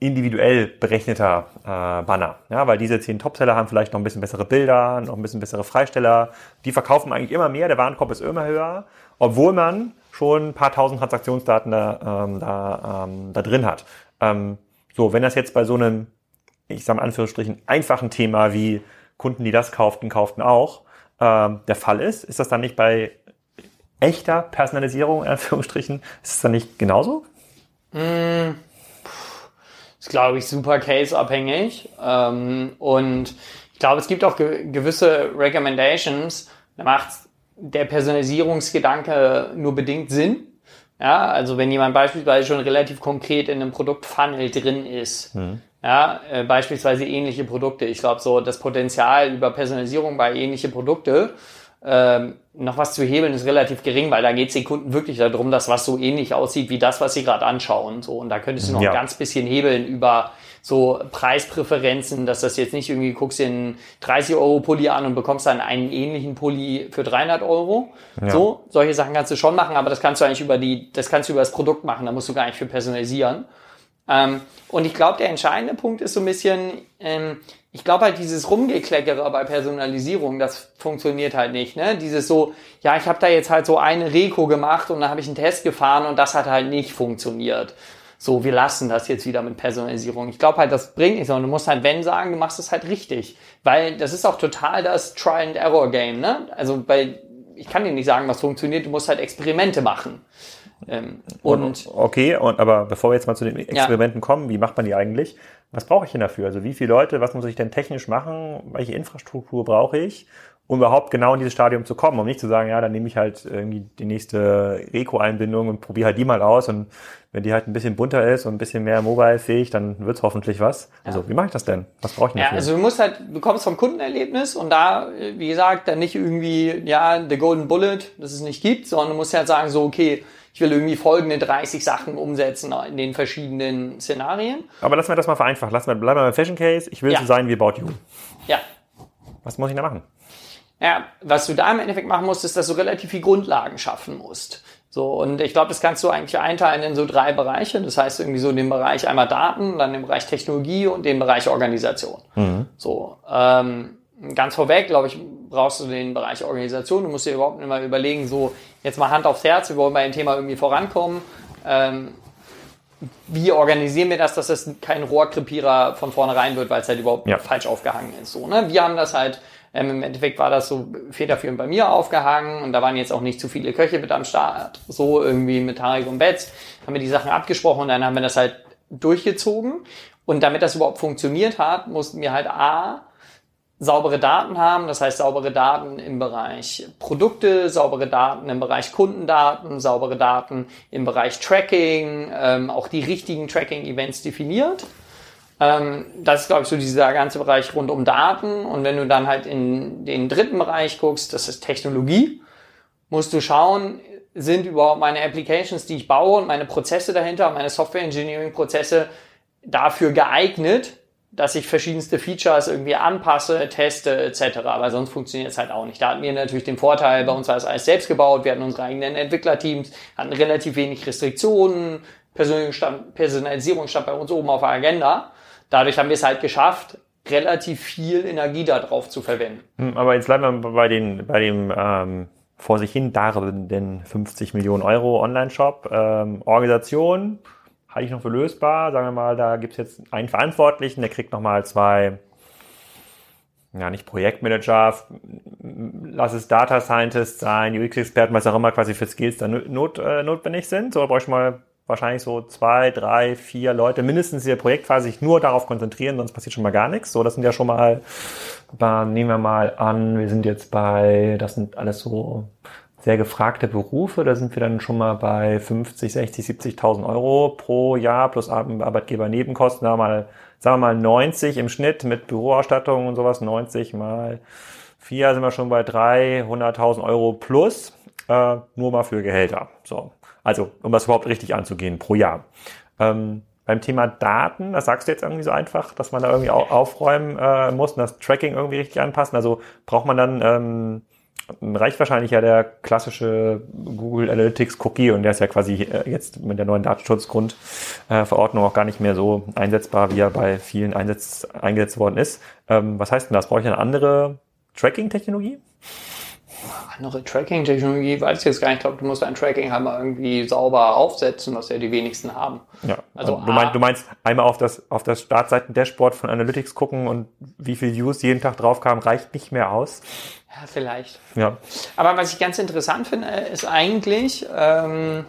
individuell berechneter äh, Banner. Ja, weil diese 10 Topseller haben vielleicht noch ein bisschen bessere Bilder, noch ein bisschen bessere Freisteller. Die verkaufen eigentlich immer mehr, der Warenkorb ist immer höher, obwohl man schon ein paar tausend Transaktionsdaten da, ähm, da, ähm, da drin hat. Ähm, so, wenn das jetzt bei so einem ich sage in Anführungsstrichen, einfachen Thema wie Kunden, die das kauften, kauften auch, ähm, der Fall ist. Ist das dann nicht bei echter Personalisierung, in Anführungsstrichen, ist es dann nicht genauso? Mm, ist, glaube ich, super case-abhängig. Ähm, und ich glaube, es gibt auch ge gewisse Recommendations, da macht der Personalisierungsgedanke nur bedingt Sinn. Ja, also wenn jemand beispielsweise schon relativ konkret in einem Produktfunnel drin ist, mhm. Ja, äh, beispielsweise ähnliche Produkte. Ich glaube, so das Potenzial über Personalisierung bei ähnliche Produkte ähm, noch was zu hebeln ist relativ gering, weil da geht es den Kunden wirklich darum, dass was so ähnlich aussieht wie das, was sie gerade anschauen. So und da könntest du noch ja. ein ganz bisschen hebeln über so Preispräferenzen, dass das jetzt nicht irgendwie guckst den 30 Euro Pulli an und bekommst dann einen ähnlichen Pulli für 300 Euro. Ja. So solche Sachen kannst du schon machen, aber das kannst du eigentlich über die, das kannst du über das Produkt machen. Da musst du gar nicht für personalisieren. Ähm, und ich glaube, der entscheidende Punkt ist so ein bisschen, ähm, ich glaube halt dieses Rumgekleckere bei Personalisierung, das funktioniert halt nicht. Ne? Dieses so, ja, ich habe da jetzt halt so eine Reko gemacht und dann habe ich einen Test gefahren und das hat halt nicht funktioniert. So, wir lassen das jetzt wieder mit Personalisierung. Ich glaube halt, das bringt nichts, sondern du musst halt, wenn sagen, du machst es halt richtig. Weil das ist auch total das Try-and-Error-Game. Ne? Also, weil ich kann dir nicht sagen, was funktioniert, du musst halt Experimente machen. Ähm, und, und, okay, und aber bevor wir jetzt mal zu den Experimenten ja. kommen, wie macht man die eigentlich? Was brauche ich denn dafür? Also wie viele Leute, was muss ich denn technisch machen? Welche Infrastruktur brauche ich, um überhaupt genau in dieses Stadium zu kommen? Um nicht zu sagen, ja, dann nehme ich halt irgendwie die nächste Reco-Einbindung und probiere halt die mal aus und wenn die halt ein bisschen bunter ist und ein bisschen mehr mobile-fähig, dann wird's hoffentlich was. Also ja. wie mache ich das denn? Was brauche ich denn Ja, also du musst halt, du kommst vom Kundenerlebnis und da, wie gesagt, dann nicht irgendwie, ja, the golden bullet, dass es nicht gibt, sondern du musst halt sagen, so, okay, ich will irgendwie folgende 30 Sachen umsetzen in den verschiedenen Szenarien. Aber lassen wir das mal vereinfachen. Lassen wir, bleiben wir beim Fashion Case. Ich will ja. so sein wie About You. Ja. Was muss ich da machen? Ja, was du da im Endeffekt machen musst, ist, dass du relativ viel Grundlagen schaffen musst. So, und ich glaube, das kannst du eigentlich einteilen in so drei Bereiche. Das heißt irgendwie so den Bereich einmal Daten, dann den Bereich Technologie und den Bereich Organisation. Mhm. So, ähm, ganz vorweg, glaube ich, brauchst du den Bereich Organisation. Du musst dir überhaupt nicht mal überlegen, so jetzt mal Hand aufs Herz, wir wollen bei dem Thema irgendwie vorankommen. Ähm, wie organisieren wir das, dass das kein Rohrkrepierer von vornherein wird, weil es halt überhaupt ja. falsch aufgehangen ist. So, ne? Wir haben das halt, ähm, im Endeffekt war das so federführend bei mir aufgehangen und da waren jetzt auch nicht zu viele Köche mit am Start. So irgendwie mit Tarek und Betz haben wir die Sachen abgesprochen und dann haben wir das halt durchgezogen. Und damit das überhaupt funktioniert hat, mussten wir halt A, saubere Daten haben, das heißt saubere Daten im Bereich Produkte, saubere Daten im Bereich Kundendaten, saubere Daten im Bereich Tracking, ähm, auch die richtigen Tracking-Events definiert. Ähm, das ist, glaube ich, so dieser ganze Bereich rund um Daten. Und wenn du dann halt in den dritten Bereich guckst, das ist Technologie, musst du schauen, sind überhaupt meine Applications, die ich baue und meine Prozesse dahinter, meine Software Engineering Prozesse dafür geeignet, dass ich verschiedenste Features irgendwie anpasse, teste etc. Aber sonst funktioniert es halt auch nicht. Da hatten wir natürlich den Vorteil, bei uns war es alles selbst gebaut, wir hatten unsere eigenen Entwicklerteams, hatten relativ wenig Restriktionen, Personalisierung stand bei uns oben auf der Agenda. Dadurch haben wir es halt geschafft, relativ viel Energie darauf zu verwenden. Hm, aber jetzt bleiben wir bei, den, bei dem ähm, vor sich hin darbenden 50 Millionen Euro Online-Shop. Ähm, Organisation, halte ich noch für lösbar. Sagen wir mal, da gibt es jetzt einen Verantwortlichen, der kriegt nochmal zwei, ja nicht Projektmanager, lass es Data Scientist sein, UX-Experten, was auch immer quasi für Skills da not, äh, notwendig sind. So, da brauche ich mal wahrscheinlich so zwei, drei, vier Leute mindestens in der Projektphase sich nur darauf konzentrieren, sonst passiert schon mal gar nichts. So, das sind ja schon mal, nehmen wir mal an, wir sind jetzt bei, das sind alles so sehr gefragte Berufe. Da sind wir dann schon mal bei 50, 60, 70.000 Euro pro Jahr plus Arbeitgebernebenkosten. Da mal, sagen wir mal 90 im Schnitt mit Büroausstattung und sowas. 90 mal 4 sind wir schon bei 300.000 Euro plus. Äh, nur mal für Gehälter. So. Also, um das überhaupt richtig anzugehen pro Jahr. Ähm, beim Thema Daten, das sagst du jetzt irgendwie so einfach, dass man da irgendwie aufräumen äh, muss und das Tracking irgendwie richtig anpassen. Also braucht man dann ähm, reicht wahrscheinlich ja der klassische Google Analytics Cookie und der ist ja quasi äh, jetzt mit der neuen Datenschutzgrundverordnung auch gar nicht mehr so einsetzbar, wie er bei vielen Einsatz, eingesetzt worden ist. Ähm, was heißt denn das? Brauche ich eine andere Tracking-Technologie? Andere Tracking-Technologie, weiß ich jetzt gar nicht. Ich glaube, du musst dein Tracking halt mal irgendwie sauber aufsetzen, was ja die wenigsten haben. Ja, also du, meinst, du meinst einmal auf das, auf das Startseiten-Dashboard von Analytics gucken und wie viel Views jeden Tag drauf kamen, reicht nicht mehr aus. Ja, vielleicht. Ja. Aber was ich ganz interessant finde, ist eigentlich, ähm,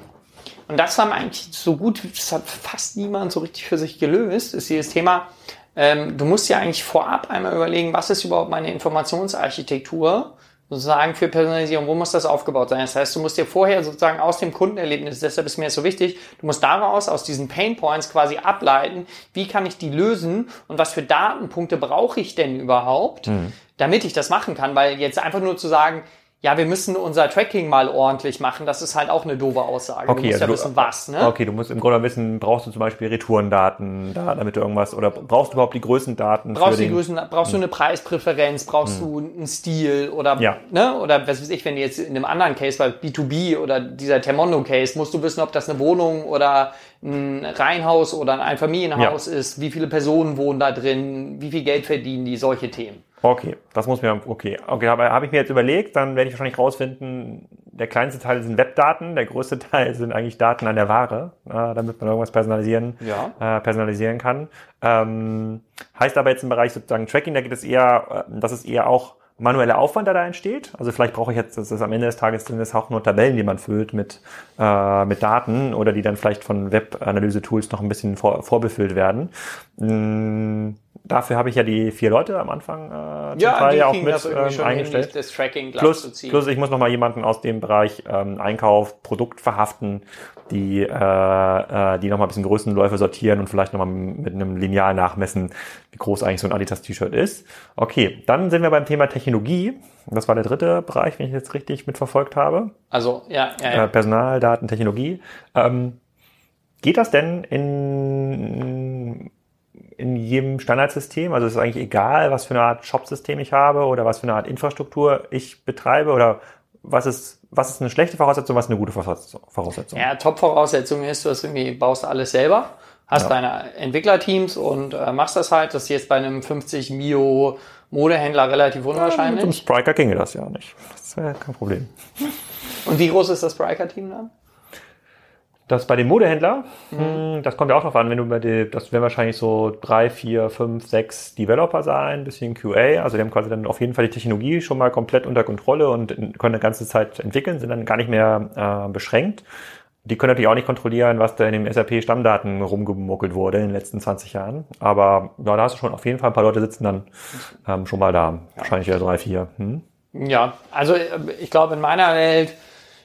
und das haben eigentlich so gut, das hat fast niemand so richtig für sich gelöst, ist dieses Thema, ähm, du musst ja eigentlich vorab einmal überlegen, was ist überhaupt meine Informationsarchitektur sozusagen für Personalisierung, wo muss das aufgebaut sein? Das heißt, du musst dir vorher sozusagen aus dem Kundenerlebnis, deshalb ist mir das so wichtig, du musst daraus, aus diesen Pain Points quasi ableiten, wie kann ich die lösen und was für Datenpunkte brauche ich denn überhaupt, mhm. Damit ich das machen kann, weil jetzt einfach nur zu sagen, ja, wir müssen unser Tracking mal ordentlich machen. Das ist halt auch eine doofe Aussage. Okay, du musst also ja wissen, was. Ne? Okay, du musst im Grunde wissen, brauchst du zum Beispiel Retourendaten, da, damit du irgendwas, oder brauchst du überhaupt die Größendaten? Brauchst, du die Größen, brauchst hm. du eine Preispräferenz, brauchst hm. du einen Stil oder, ja. ne? oder was weiß ich, wenn du jetzt in einem anderen Case, bei B2B oder dieser Termondo-Case, musst du wissen, ob das eine Wohnung oder ein Reihenhaus oder ein Einfamilienhaus ja. ist, wie viele Personen wohnen da drin, wie viel Geld verdienen die, solche Themen. Okay, das muss mir, okay, okay, aber habe ich mir jetzt überlegt, dann werde ich wahrscheinlich rausfinden, der kleinste Teil sind Webdaten, der größte [LAUGHS] Teil sind eigentlich Daten an der Ware, äh, damit man irgendwas personalisieren, ja. äh, personalisieren kann. Ähm, heißt aber jetzt im Bereich sozusagen Tracking, da geht es eher, äh, das ist eher auch manueller Aufwand, der da entsteht. Also vielleicht brauche ich jetzt, das ist am Ende des Tages sind es auch nur Tabellen, die man füllt mit, äh, mit Daten oder die dann vielleicht von Web-Analyse-Tools noch ein bisschen vor, vorbefüllt werden. Mm, dafür habe ich ja die vier Leute am Anfang äh, ja, Teil ja auch mit ähm, eingestellt. das Tracking plus, plus ich muss noch mal jemanden aus dem Bereich ähm, Einkauf, Produkt verhaften, die, äh, äh, die noch mal ein bisschen Größenläufe sortieren und vielleicht noch mal mit einem Lineal nachmessen, wie groß eigentlich so ein Adidas T-Shirt ist. Okay, dann sind wir beim Thema Technologie. Das war der dritte Bereich, wenn ich jetzt richtig mitverfolgt habe. Also ja, ja, ja. Äh, Personal, Daten, Technologie. Ähm, geht das denn in in jedem Standardsystem? Also es ist eigentlich egal, was für eine Art Shop-System ich habe oder was für eine Art Infrastruktur ich betreibe oder was ist, was ist eine schlechte Voraussetzung, was ist eine gute Voraussetzung? Ja, Top-Voraussetzung ist, du hast irgendwie, baust alles selber, hast ja. deine Entwicklerteams und äh, machst das halt. Das ist jetzt bei einem 50 Mio Modehändler relativ unwahrscheinlich. Ja, mit dem Spriker ginge das ja nicht. Das wäre kein Problem. Und wie groß ist das Spriker-Team dann? Das bei dem Modehändler, mhm. das kommt ja auch drauf an, wenn du bei dem, das werden wahrscheinlich so drei, vier, fünf, sechs Developer sein, bisschen QA, also die haben quasi dann auf jeden Fall die Technologie schon mal komplett unter Kontrolle und können eine ganze Zeit entwickeln, sind dann gar nicht mehr äh, beschränkt. Die können natürlich auch nicht kontrollieren, was da in den SAP-Stammdaten rumgemuckelt wurde in den letzten 20 Jahren. Aber ja, da hast du schon auf jeden Fall ein paar Leute sitzen dann ähm, schon mal da. Ja. Wahrscheinlich ja drei, vier. Hm? Ja, also äh, ich glaube, in meiner Welt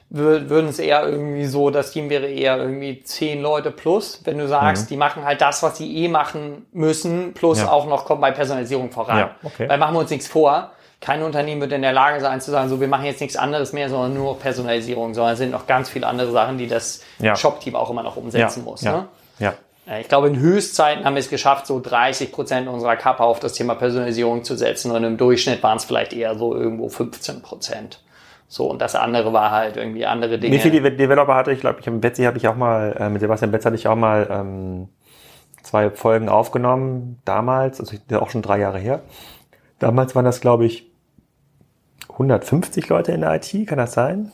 würden es eher irgendwie so, das Team wäre eher irgendwie zehn Leute plus, wenn du sagst, mhm. die machen halt das, was sie eh machen müssen, plus ja. auch noch kommt bei Personalisierung voran. Ja, okay. Weil machen wir uns nichts vor. Kein Unternehmen wird in der Lage sein zu sagen, so wir machen jetzt nichts anderes mehr, sondern nur Personalisierung, sondern es sind noch ganz viele andere Sachen, die das ja. Shop-Team auch immer noch umsetzen muss. Ne? Ja. Äh, ich glaube, in Höchstzeiten haben wir es geschafft, so 30 Prozent unserer Kappa auf das Thema Personalisierung zu setzen und im Durchschnitt waren es vielleicht eher so irgendwo 15 Prozent. So, und das andere war halt irgendwie andere Dinge. Wie viele Developer hatte ich? glaube, ich mit Betsy habe ich auch mal, äh, mit Sebastian Betz hatte ich auch mal ähm, zwei Folgen aufgenommen, damals, also auch schon drei Jahre her. Damals waren das, glaube ich, 150 Leute in der IT, kann das sein?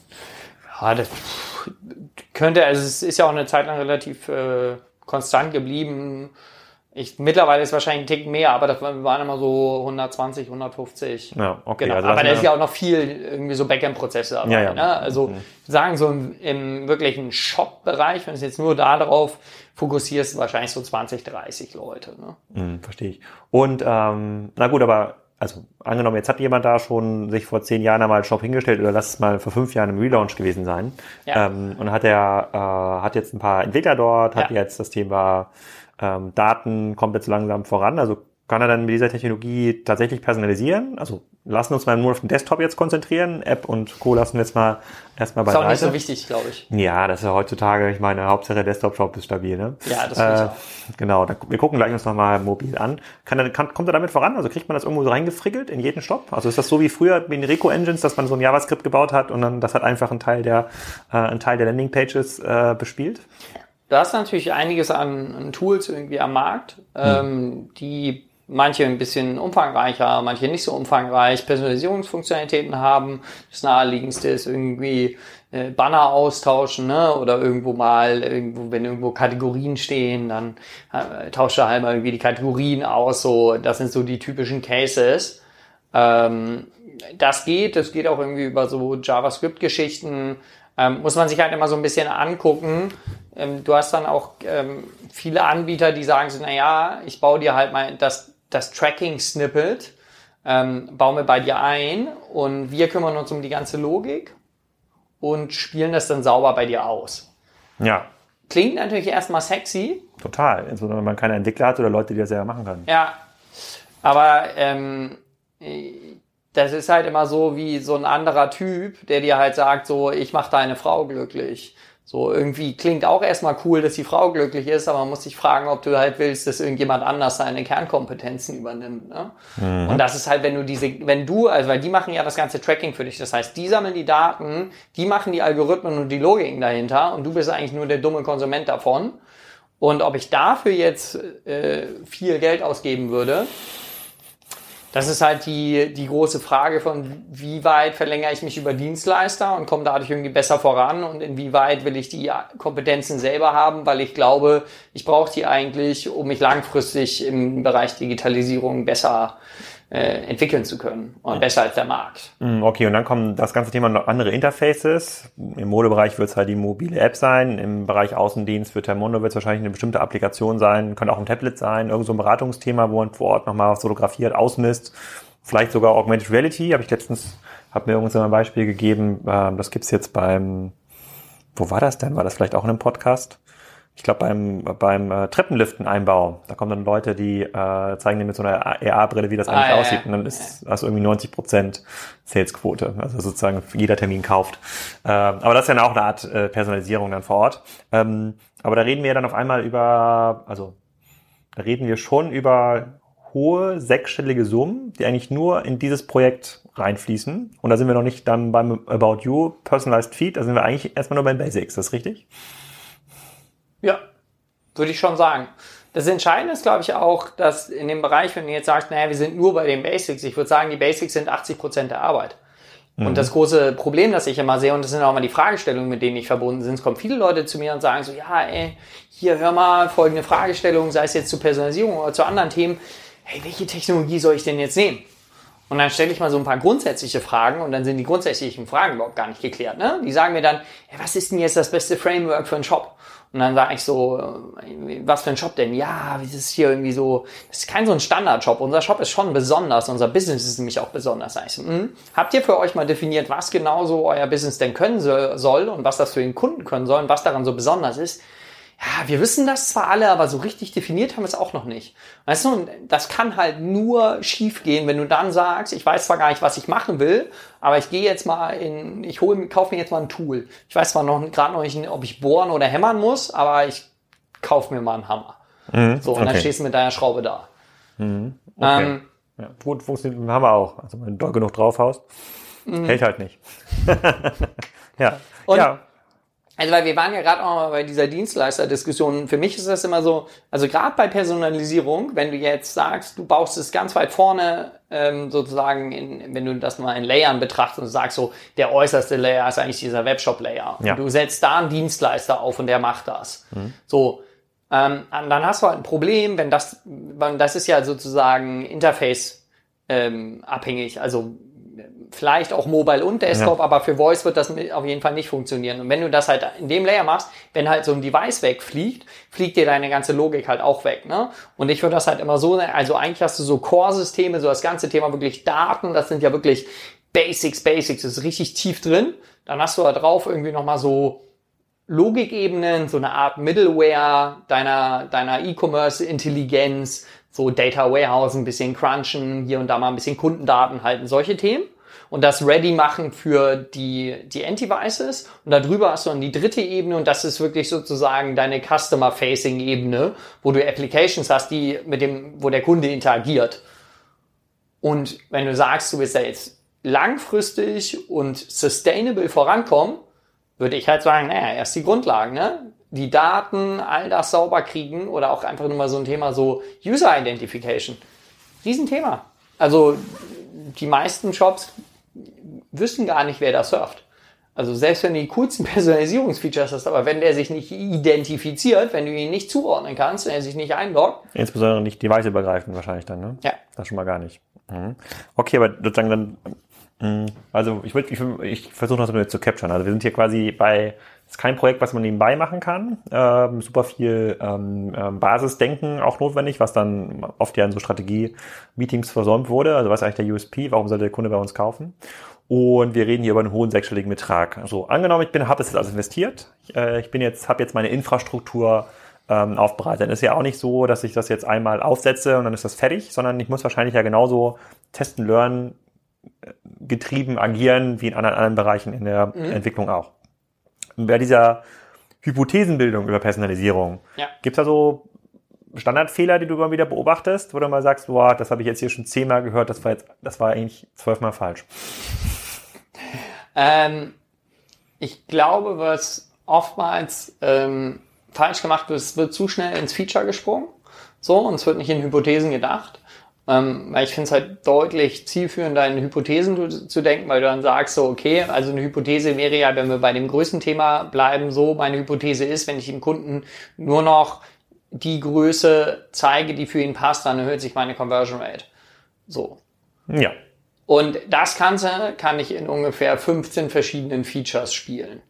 Ja, das könnte, also es ist ja auch eine Zeit lang relativ äh, konstant geblieben. Ich, mittlerweile ist wahrscheinlich ein Tick mehr, aber das waren immer so 120, 150. Ja, okay. Genau. Also aber da ist ja auch noch viel irgendwie so Backend-Prozesse dabei. Ja, ja. Ne? Also mhm. sagen so im, im wirklichen Shop-Bereich, wenn du jetzt nur darauf fokussierst, wahrscheinlich so 20, 30 Leute. Ne? Mhm, verstehe ich. Und ähm, na gut, aber also angenommen, jetzt hat jemand da schon sich vor zehn Jahren einmal einen Shop hingestellt oder lass es mal vor fünf Jahren im Relaunch gewesen sein. Ja. Ähm, und hat er äh, hat jetzt ein paar Entwickler dort, hat ja. jetzt das Thema ähm, Daten kommt jetzt langsam voran. Also kann er dann mit dieser Technologie tatsächlich personalisieren? Also lassen uns mal nur auf den Desktop jetzt konzentrieren. App und Co. lassen wir jetzt mal erstmal bei. Ist auch nicht so wichtig, glaube ich. Ja, das ist ja heutzutage, ich meine, Hauptsache Desktop-Shop ist stabil, ne? Ja, das äh, Genau, da, wir gucken gleich uns nochmal mobil an. Kann, er, kann, kommt er damit voran? Also kriegt man das irgendwo so reingefrickelt in jeden Shop? Also ist das so wie früher mit den Rico-Engines, dass man so ein JavaScript gebaut hat und dann das hat einfach ein Teil der, äh, ein Teil der Landing-Pages äh, bespielt? Du hast natürlich einiges an, an Tools irgendwie am Markt, hm. ähm, die manche ein bisschen umfangreicher, manche nicht so umfangreich Personalisierungsfunktionalitäten haben. Das naheliegendste ist irgendwie äh, Banner austauschen, ne? Oder irgendwo mal, irgendwo, wenn irgendwo Kategorien stehen, dann äh, tauscht er halt mal irgendwie die Kategorien aus. So, das sind so die typischen Cases. Ähm, das geht, das geht auch irgendwie über so JavaScript-Geschichten. Ähm, muss man sich halt immer so ein bisschen angucken. Ähm, du hast dann auch ähm, viele Anbieter, die sagen so, na ja, ich baue dir halt mal das, das Tracking-Snippet, ähm, bauen wir bei dir ein und wir kümmern uns um die ganze Logik und spielen das dann sauber bei dir aus. Ja. Klingt natürlich erstmal sexy. Total, insbesondere wenn man keine Entwickler hat oder Leute, die das selber machen können. Ja, aber ähm, das ist halt immer so wie so ein anderer Typ, der dir halt sagt, so, ich mache deine Frau glücklich. So irgendwie klingt auch erstmal cool, dass die Frau glücklich ist, aber man muss sich fragen, ob du halt willst, dass irgendjemand anders seine Kernkompetenzen übernimmt. Ne? Mhm. Und das ist halt, wenn du diese, wenn du, also weil die machen ja das ganze Tracking für dich. Das heißt, die sammeln die Daten, die machen die Algorithmen und die Logiken dahinter und du bist eigentlich nur der dumme Konsument davon. Und ob ich dafür jetzt äh, viel Geld ausgeben würde, das ist halt die, die große Frage von, wie weit verlängere ich mich über Dienstleister und komme dadurch irgendwie besser voran und inwieweit will ich die Kompetenzen selber haben, weil ich glaube, ich brauche die eigentlich, um mich langfristig im Bereich Digitalisierung besser äh, entwickeln zu können und besser als der Markt. Mm, okay, und dann kommen das ganze Thema noch andere Interfaces. Im Modebereich wird es halt die mobile App sein, im Bereich Außendienst für Termondo wird es wahrscheinlich eine bestimmte Applikation sein, könnte auch ein Tablet sein, irgend so ein Beratungsthema, wo man vor Ort nochmal fotografiert, ausmisst, vielleicht sogar Augmented Reality, habe ich letztens, habe mir irgendwann ein Beispiel gegeben, äh, das gibt's jetzt beim, wo war das denn? War das vielleicht auch in einem Podcast? Ich glaube beim beim äh, Treppenliften-Einbau, da kommen dann Leute, die äh, zeigen dir mit so einer AR-Brille, wie das eigentlich ah, aussieht, ja. und dann ist das irgendwie 90 Prozent Salesquote, also sozusagen jeder Termin kauft. Äh, aber das ist ja auch eine Art äh, Personalisierung dann vor Ort. Ähm, aber da reden wir dann auf einmal über, also da reden wir schon über hohe sechsstellige Summen, die eigentlich nur in dieses Projekt reinfließen. Und da sind wir noch nicht dann beim About You Personalized Feed, da sind wir eigentlich erstmal nur beim Basics, das ist richtig? Ja, würde ich schon sagen. Das Entscheidende ist, glaube ich, auch, dass in dem Bereich, wenn du jetzt sagst, naja, wir sind nur bei den Basics, ich würde sagen, die Basics sind 80 Prozent der Arbeit. Mhm. Und das große Problem, das ich immer sehe, und das sind auch mal die Fragestellungen, mit denen ich verbunden sind, es kommen viele Leute zu mir und sagen so, ja, ey, hier hör mal folgende Fragestellung, sei es jetzt zur Personalisierung oder zu anderen Themen, hey, welche Technologie soll ich denn jetzt nehmen? Und dann stelle ich mal so ein paar grundsätzliche Fragen und dann sind die grundsätzlichen Fragen überhaupt gar nicht geklärt. Ne? Die sagen mir dann, hey, was ist denn jetzt das beste Framework für einen Shop? Und dann sage ich so, äh, was für ein Shop denn? Ja, das ist hier irgendwie so, das ist kein so ein Standard-Shop. Unser Shop ist schon besonders, unser Business ist nämlich auch besonders. Sag ich so, hm? Habt ihr für euch mal definiert, was genau so euer Business denn können soll und was das für den Kunden können soll und was daran so besonders ist? Ja, wir wissen das zwar alle, aber so richtig definiert haben wir es auch noch nicht. Weißt du, das kann halt nur schiefgehen, wenn du dann sagst, ich weiß zwar gar nicht, was ich machen will, aber ich gehe jetzt mal in, ich hole, kaufe mir jetzt mal ein Tool. Ich weiß zwar noch gerade noch nicht, ob ich bohren oder hämmern muss, aber ich kaufe mir mal einen Hammer. Mhm, so, und okay. dann stehst du mit deiner Schraube da. Mhm, okay. ähm, ja, gut funktioniert mit dem Hammer auch. Also wenn du doll genug draufhaust, mhm. hält halt nicht. [LAUGHS] ja. Und ja. Also weil wir waren ja gerade auch mal bei dieser Dienstleisterdiskussion. Für mich ist das immer so, also gerade bei Personalisierung, wenn du jetzt sagst, du baust es ganz weit vorne ähm, sozusagen, in, wenn du das mal in Layern betrachtest und sagst so, der äußerste Layer ist eigentlich dieser Webshop-Layer. Ja. du setzt da einen Dienstleister auf und der macht das. Mhm. So, ähm, dann hast du halt ein Problem, wenn das, das ist ja sozusagen Interface ähm, abhängig. Also vielleicht auch Mobile und Desktop, ja. aber für Voice wird das auf jeden Fall nicht funktionieren. Und wenn du das halt in dem Layer machst, wenn halt so ein Device wegfliegt, fliegt dir deine ganze Logik halt auch weg. Ne? Und ich würde das halt immer so, also eigentlich hast du so Core-Systeme, so das ganze Thema wirklich Daten, das sind ja wirklich Basics, Basics, das ist richtig tief drin. Dann hast du da drauf irgendwie nochmal so Logikebenen, so eine Art Middleware deiner, deiner E-Commerce-Intelligenz, so Data Warehouse, ein bisschen crunchen, hier und da mal ein bisschen Kundendaten halten, solche Themen und das ready machen für die, die End-Devices. Und darüber hast du dann die dritte Ebene und das ist wirklich sozusagen deine Customer-Facing-Ebene, wo du Applications hast, die mit dem, wo der Kunde interagiert. Und wenn du sagst, du willst da jetzt langfristig und sustainable vorankommen, würde ich halt sagen, naja, erst die Grundlagen, ne? Die Daten, all das sauber kriegen oder auch einfach nur mal so ein Thema so User Identification. Riesenthema. Also die meisten Shops wissen gar nicht, wer da surft. Also selbst wenn du die coolsten [LAUGHS] Personalisierungsfeatures hast, aber wenn der sich nicht identifiziert, wenn du ihn nicht zuordnen kannst, wenn er sich nicht einloggt. Insbesondere nicht device-übergreifend wahrscheinlich dann, ne? Ja. Das schon mal gar nicht. Mhm. Okay, aber sozusagen dann, mhm. also ich, würd, ich, ich versuche das jetzt zu capturen. Also wir sind hier quasi bei, ist kein Projekt, was man nebenbei machen kann. Ähm, super viel ähm, ähm Basisdenken auch notwendig, was dann oft ja in so Strategie-Meetings versäumt wurde. Also was ist eigentlich der USP? Warum sollte der Kunde bei uns kaufen? Und wir reden hier über einen hohen sechsstelligen Betrag. Also angenommen, ich bin, habe das jetzt also investiert. Ich, äh, ich bin jetzt, habe jetzt meine Infrastruktur ähm, aufbereitet. Dann ist ja auch nicht so, dass ich das jetzt einmal aufsetze und dann ist das fertig, sondern ich muss wahrscheinlich ja genauso testen, lernen, äh, getrieben agieren wie in anderen, anderen Bereichen in der mhm. Entwicklung auch. Bei dieser Hypothesenbildung über Personalisierung, ja. gibt es da so Standardfehler, die du immer wieder beobachtest, wo du mal sagst, boah, das habe ich jetzt hier schon zehnmal gehört, das war jetzt, das war eigentlich zwölfmal falsch? Ähm, ich glaube, was oftmals ähm, falsch gemacht wird, es wird zu schnell ins Feature gesprungen. So, und es wird nicht in Hypothesen gedacht. Ähm, weil ich finde es halt deutlich zielführender, in Hypothesen zu, zu, denken, weil du dann sagst, so, okay, also eine Hypothese wäre ja, wenn wir bei dem größten Thema bleiben, so, meine Hypothese ist, wenn ich dem Kunden nur noch die Größe zeige, die für ihn passt, dann erhöht sich meine Conversion Rate. So. Ja. Und das Ganze kann ich in ungefähr 15 verschiedenen Features spielen.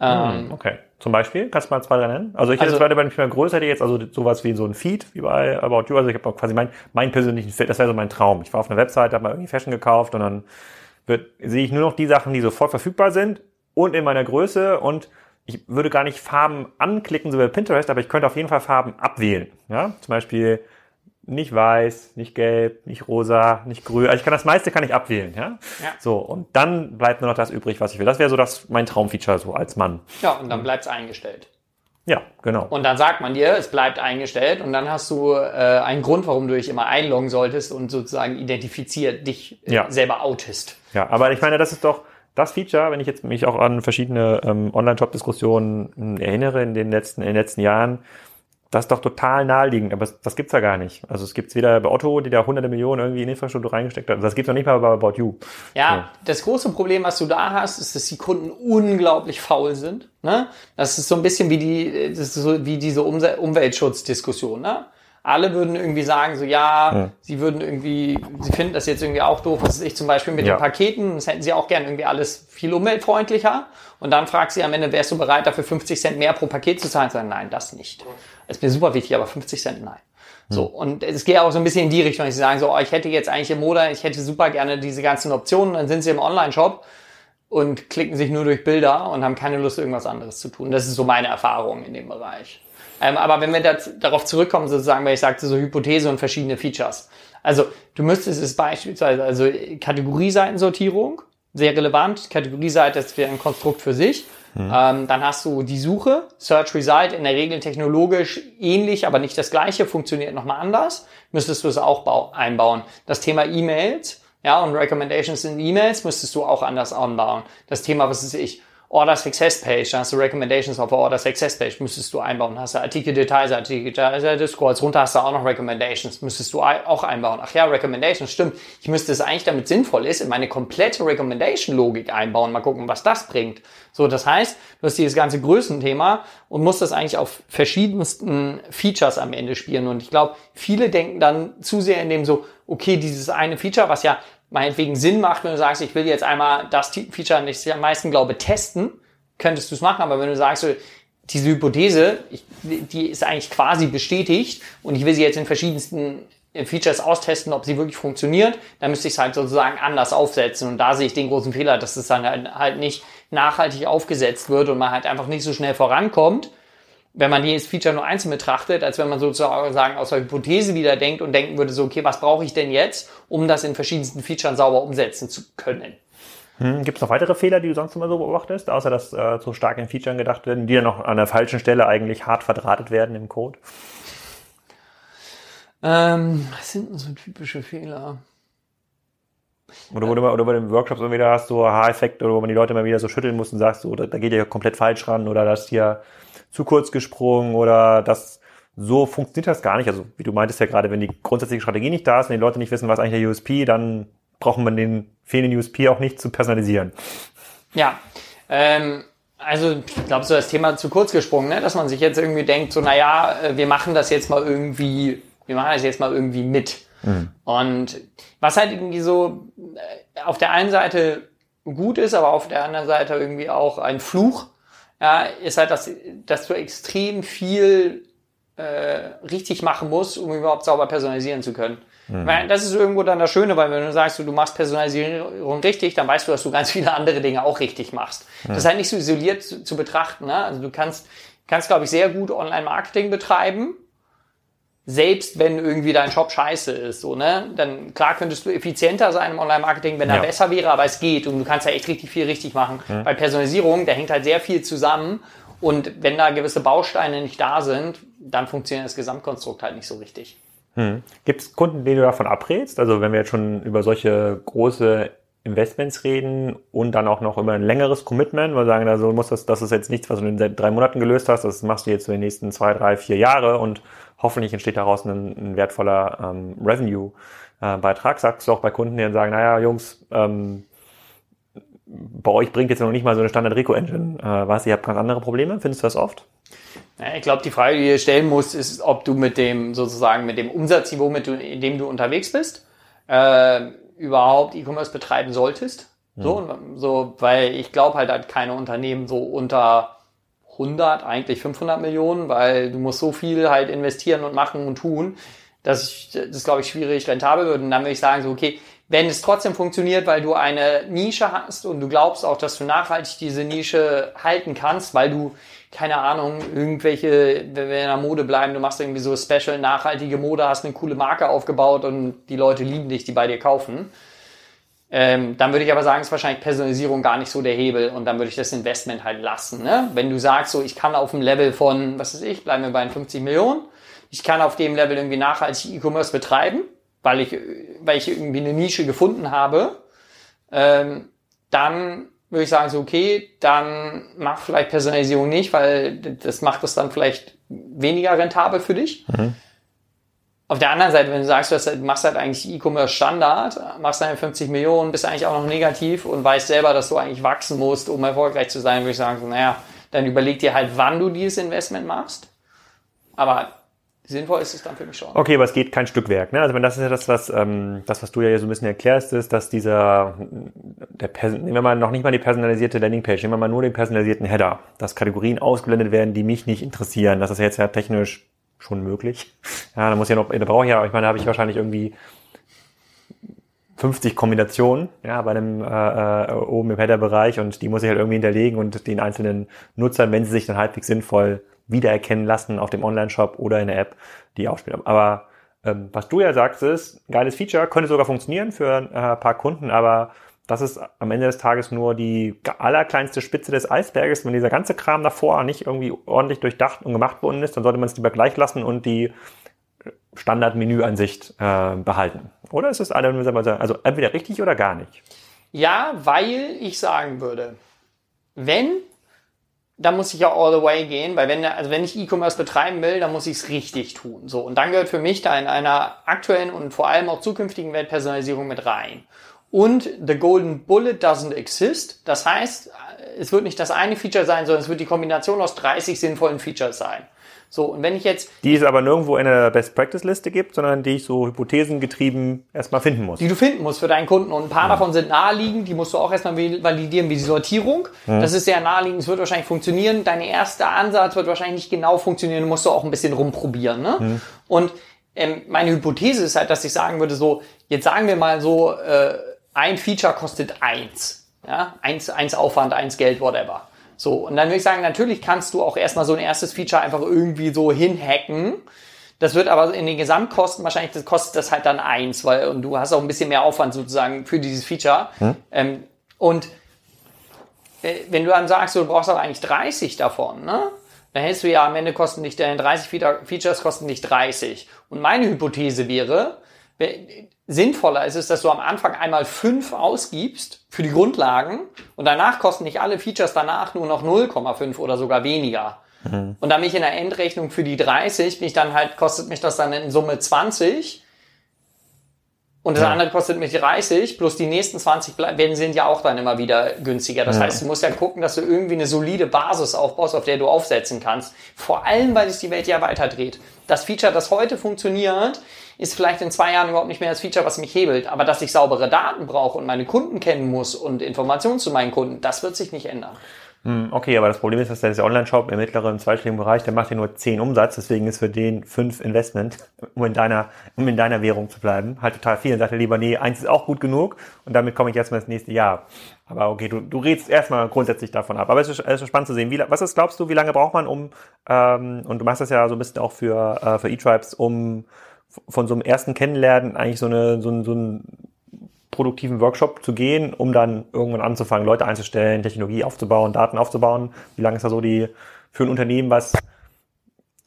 Ähm, hm, okay. Zum Beispiel, kannst du mal zwei, drei nennen? Also ich hätte also, jetzt ich mal größer hätte, jetzt also sowas wie so ein Feed, wie bei About You. Also ich habe quasi mein, mein persönlichen Feed, das wäre so mein Traum. Ich war auf einer Website, habe mal irgendwie Fashion gekauft und dann wird, sehe ich nur noch die Sachen, die sofort verfügbar sind und in meiner Größe und ich würde gar nicht Farben anklicken, so wie bei Pinterest, aber ich könnte auf jeden Fall Farben abwählen. Ja, zum Beispiel nicht weiß, nicht gelb, nicht rosa, nicht grün. Also ich kann das meiste kann ich abwählen, ja? ja. So und dann bleibt nur noch das übrig, was ich will. Das wäre so das mein Traumfeature so als Mann. Ja, und dann bleibt's eingestellt. Ja, genau. Und dann sagt man dir, es bleibt eingestellt und dann hast du äh, einen Grund, warum du dich immer einloggen solltest und sozusagen identifiziert dich äh, Ja. selber outest. Ja, aber ich meine, das ist doch das Feature, wenn ich jetzt mich auch an verschiedene ähm, Online-Shop-Diskussionen äh, erinnere in den letzten, in den letzten Jahren, das ist doch total naheliegend, aber das, gibt's ja gar nicht. Also es gibt's weder bei Otto, die da hunderte Millionen irgendwie in Infrastruktur reingesteckt hat, das gibt's noch nicht mal bei About You. Ja, das große Problem, was du da hast, ist, dass die Kunden unglaublich faul sind. Ne? Das ist so ein bisschen wie die, das ist so wie diese Umweltschutzdiskussion. Ne? Alle würden irgendwie sagen, so ja, Ja. sie würden irgendwie, sie finden das jetzt irgendwie auch doof, was weiß ich zum Beispiel mit Ja. den Paketen, das hätten sie auch gern irgendwie alles viel umweltfreundlicher. Und dann fragst sie am Ende, wärst du bereit, dafür 50 Cent mehr pro Paket zu zahlen? Sagen, nein, das nicht. Das ist mir super wichtig, aber 50 Cent nein. So, und es geht auch so ein bisschen in die Richtung, dass sie sagen, so, oh, ich hätte jetzt eigentlich im Moda, ich hätte super gerne diese ganzen Optionen, dann sind sie im Online-Shop und klicken sich nur durch Bilder und haben keine Lust, irgendwas anderes zu tun. Das ist so meine Erfahrung in dem Bereich. Ähm, aber wenn wir das, darauf zurückkommen, sozusagen, weil ich sagte, so Hypothese und verschiedene Features. Also, du müsstest es beispielsweise, also Kategorieseitensortierung, sehr relevant. Kategorieseite ist wieder ein Konstrukt für sich. Ähm, dann hast du die Suche, Search Result, in der Regel technologisch ähnlich, aber nicht das gleiche, funktioniert nochmal anders. Müsstest du es auch bau- einbauen. Das Thema E-Mails, ja, und Recommendations in E-Mails müsstest du auch anders anbauen. Das Thema, was ist ich? Order Success Page, da hast du Recommendations auf der Order Success Page, müsstest du einbauen. Hast du Artikel Details, Artikel Details, scrollst runter, hast du auch noch Recommendations, müsstest du auch einbauen. Ach ja, Recommendations, stimmt. Ich müsste es eigentlich, damit sinnvoll ist, in meine komplette Recommendation-Logik einbauen. Mal gucken, was das bringt. So, das heißt, du hast dieses ganze Größenthema und musst das eigentlich auf verschiedensten Features am Ende spielen. Und ich glaube, viele denken dann zu sehr in dem so, okay, dieses eine Feature, was ja meinetwegen Sinn macht, wenn du sagst, ich will jetzt einmal das Feature, das ich am meisten glaube, testen, könntest du es machen. Aber wenn du sagst, diese Hypothese, ich, die ist eigentlich quasi bestätigt und ich will sie jetzt in verschiedensten Features austesten, ob sie wirklich funktioniert, dann müsste ich es halt sozusagen anders aufsetzen. Und da sehe ich den großen Fehler, dass es dann halt- halt nicht nachhaltig aufgesetzt wird und man halt einfach nicht so schnell vorankommt, wenn man jedes Feature nur einzeln betrachtet, als wenn man sozusagen aus der Hypothese wieder denkt und denken würde, so, okay, was brauche ich denn jetzt, um das in verschiedensten Features sauber umsetzen zu können? Hm, Gibt es noch weitere Fehler, die du sonst immer so beobachtest, außer dass äh, so stark in Features gedacht werden, die dann noch an der falschen Stelle eigentlich hart verdrahtet werden im Code? Ähm, was sind denn so typische Fehler? Oder wo du, mal- oder bei den Workshops immer wieder hast, so Aha-Effekt, oder wo man die Leute immer wieder so schütteln muss und sagst, so, da, da geht ihr komplett falsch ran, oder das hier zu kurz gesprungen, oder das, so funktioniert das gar nicht. Also, wie du meintest ja gerade, wenn die grundsätzliche Strategie nicht da ist, wenn die Leute nicht wissen, was eigentlich der USP, dann braucht man den fehlenden USP auch nicht zu personalisieren. Ja, ähm, also ich glaube, so das Thema zu kurz gesprungen, ne? dass man sich jetzt irgendwie denkt, so naja, äh, wir machen das jetzt mal irgendwie, wir machen das jetzt mal irgendwie mit. Und was halt irgendwie so äh, auf der einen Seite gut ist, aber auf der anderen Seite irgendwie auch ein Fluch, ja, ist halt, dass, dass du extrem viel äh, richtig machen musst, um überhaupt sauber personalisieren zu können. Weil das ist irgendwo dann das Schöne, weil wenn du sagst, du, machst Personalisierung richtig, dann weißt du, dass du ganz viele andere Dinge auch richtig machst. Das ist halt nicht so isoliert zu, zu betrachten. Ne? Also du kannst, kannst glaube ich, sehr gut Online-Marketing betreiben, selbst wenn irgendwie dein Shop scheiße ist, so, ne? Dann klar könntest du effizienter sein im Online-Marketing, wenn er Ja. besser wäre, aber es geht und du kannst ja echt richtig viel richtig machen. Bei Personalisierung, da hängt halt sehr viel zusammen und wenn da gewisse Bausteine nicht da sind, dann funktioniert das Gesamtkonstrukt halt nicht so richtig. Gibt es Kunden, denen du davon abrätst? Also wenn wir jetzt schon über solche große Investments reden und dann auch noch über ein längeres Commitment, weil wir sagen, also muss das, das ist jetzt nichts, was du in drei Monaten gelöst hast, das machst du jetzt für die nächsten zwei, drei, vier Jahre und hoffentlich entsteht daraus ein, ein wertvoller ähm, Revenue-Beitrag. Sagst du auch bei Kunden, die dann sagen, naja, Jungs, ähm, bei euch bringt jetzt noch nicht mal so eine Standard-Rico-Engine äh, was, ihr habt ganz andere Probleme? Findest du das oft? Ja, ich glaube, die Frage, die du dir stellen musst, ist, ob du mit dem sozusagen mit dem Umsatzniveau, mit du, in dem du unterwegs bist, äh, überhaupt E-Commerce betreiben solltest. So, so, weil ich glaube halt, halt keine Unternehmen so unter 100, eigentlich 500 Millionen, weil du musst so viel halt investieren und machen und tun, dass ich, das glaube ich schwierig rentabel wird. Und dann würde ich sagen so, okay, wenn es trotzdem funktioniert, weil du eine Nische hast und du glaubst auch, dass du nachhaltig diese Nische halten kannst, weil du, keine Ahnung, irgendwelche, wenn wir in der Mode bleiben, du machst irgendwie so special, nachhaltige Mode, hast eine coole Marke aufgebaut und die Leute lieben dich, die bei dir kaufen. Ähm, dann würde ich aber sagen, ist wahrscheinlich Personalisierung gar nicht so der Hebel und dann würde ich das Investment halt lassen. Ne? Wenn du sagst, so ich kann auf dem Level von, was weiß ich, bleiben wir bei 50 Millionen, ich kann auf dem Level irgendwie nachhaltig E-Commerce betreiben, weil ich, weil ich irgendwie eine Nische gefunden habe, ähm, dann würde ich sagen, so okay, dann mach vielleicht Personalisierung nicht, weil das macht es dann vielleicht weniger rentabel für dich. Mhm. Auf der anderen Seite, wenn du sagst, du halt, machst halt eigentlich E-Commerce Standard, machst deine 50 Millionen, bist eigentlich auch noch negativ und weißt selber, dass du eigentlich wachsen musst, um erfolgreich zu sein, würde ich sagen, naja, dann überleg dir halt, wann du dieses Investment machst. Aber sinnvoll ist es dann für mich schon. Okay, aber es geht kein Stückwerk. Ne? Also das ist ja das, was ähm, das, was du ja so ein bisschen erklärst, ist, dass dieser der nehmen wir mal noch nicht mal die personalisierte Landingpage, nehmen wir mal nur den personalisierten Header, dass Kategorien ausgeblendet werden, die mich nicht interessieren. Das ist ja jetzt ja technisch schon möglich. Ja, da muss ja noch, da brauche ich ja, ich meine, da habe ich wahrscheinlich irgendwie 50 Kombinationen, ja, bei einem äh, äh, oben im Header-Bereich und die muss ich halt irgendwie hinterlegen und den einzelnen Nutzern, wenn sie sich dann halbwegs sinnvoll wiedererkennen lassen auf dem Online-Shop oder in der App, die ausspielen. Aber ähm, was du ja sagst, ist, geiles Feature, könnte sogar funktionieren für ein äh, paar Kunden, aber das ist am Ende des Tages nur die allerkleinste Spitze des Eisberges. Wenn dieser ganze Kram davor nicht irgendwie ordentlich durchdacht und gemacht worden ist, dann sollte man es lieber gleich lassen und die Standard-Menü-Ansicht äh, behalten. Oder ist es also entweder richtig oder gar nicht? Ja, weil ich sagen würde, wenn, dann muss ich ja all the way gehen, weil wenn, also wenn ich E-Commerce betreiben will, dann muss ich es richtig tun. So, und dann gehört für mich da in einer aktuellen und vor allem auch zukünftigen Weltpersonalisierung mit rein. Und the golden bullet doesn't exist. Das heißt, es wird nicht das eine Feature sein, sondern es wird die Kombination aus 30 sinnvollen Features sein. So, und wenn ich jetzt. Die es aber nirgendwo in der Best Practice Liste gibt, sondern die ich so hypothesengetrieben erstmal finden muss. Die du finden musst für deinen Kunden. Und ein paar ja. davon sind naheliegend, die musst du auch erstmal validieren, wie die Sortierung. Ja. Das ist sehr naheliegend, es wird wahrscheinlich funktionieren. Dein erster Ansatz wird wahrscheinlich nicht genau funktionieren, musst du auch ein bisschen rumprobieren. Ne? Mhm. Und ähm, meine Hypothese ist halt, dass ich sagen würde, so, jetzt sagen wir mal so, äh, ein Feature kostet eins. Ja, eins, eins Aufwand, eins Geld, whatever. So, und dann würde ich sagen, natürlich kannst du auch erstmal so ein erstes Feature einfach irgendwie so hinhacken. Das wird aber in den Gesamtkosten wahrscheinlich, das kostet das halt dann eins, weil und du hast auch ein bisschen mehr Aufwand sozusagen für dieses Feature. Hm? Ähm, und äh, wenn du dann sagst, du brauchst aber eigentlich 30 davon, ne? Dann hältst du ja am Ende kosten dich, deine 30 Features kosten dich 30. Und meine Hypothese wäre, sinnvoller ist es, dass du am Anfang einmal fünf ausgibst für die Grundlagen und danach kosten nicht alle Features danach nur noch 0,5 oder sogar weniger. Mhm. Und dann bin ich in der Endrechnung für die 30, bin ich dann halt, kostet mich das dann in Summe 20 und das ja. andere kostet mich 30, plus die nächsten 20 werden, sind ja auch dann immer wieder günstiger. Das ja. heißt, du musst ja gucken, dass du irgendwie eine solide Basis aufbaust, auf der du aufsetzen kannst. Vor allem, weil sich die Welt ja weiter dreht. Das Feature, das heute funktioniert, ist vielleicht in zwei Jahren überhaupt nicht mehr das Feature, was mich hebelt. Aber dass ich saubere Daten brauche und meine Kunden kennen muss und Informationen zu meinen Kunden, das wird sich nicht ändern. Hm, okay, aber das Problem ist, dass der Online-Shop im mittleren zweistelligen Bereich, der macht ja nur 10 Umsatz, deswegen ist für den 5 Investment, [LAUGHS] um in deiner, um in deiner Währung zu bleiben, halt total viel. Dann sagt er lieber, nee, eins ist auch gut genug und damit komme ich erstmal ins nächste Jahr. Aber okay, du, du redest erstmal grundsätzlich davon ab. Aber es ist, es ist spannend zu sehen. Wie, was ist, glaubst du, wie lange braucht man, um, ähm, und du machst das ja so ein bisschen auch für, äh, für E-Tribes, um von so einem ersten Kennenlernen eigentlich so, eine, so, ein, so einen produktiven Workshop zu gehen, um dann irgendwann anzufangen, Leute einzustellen, Technologie aufzubauen, Daten aufzubauen? Wie lange ist da so die für ein Unternehmen, was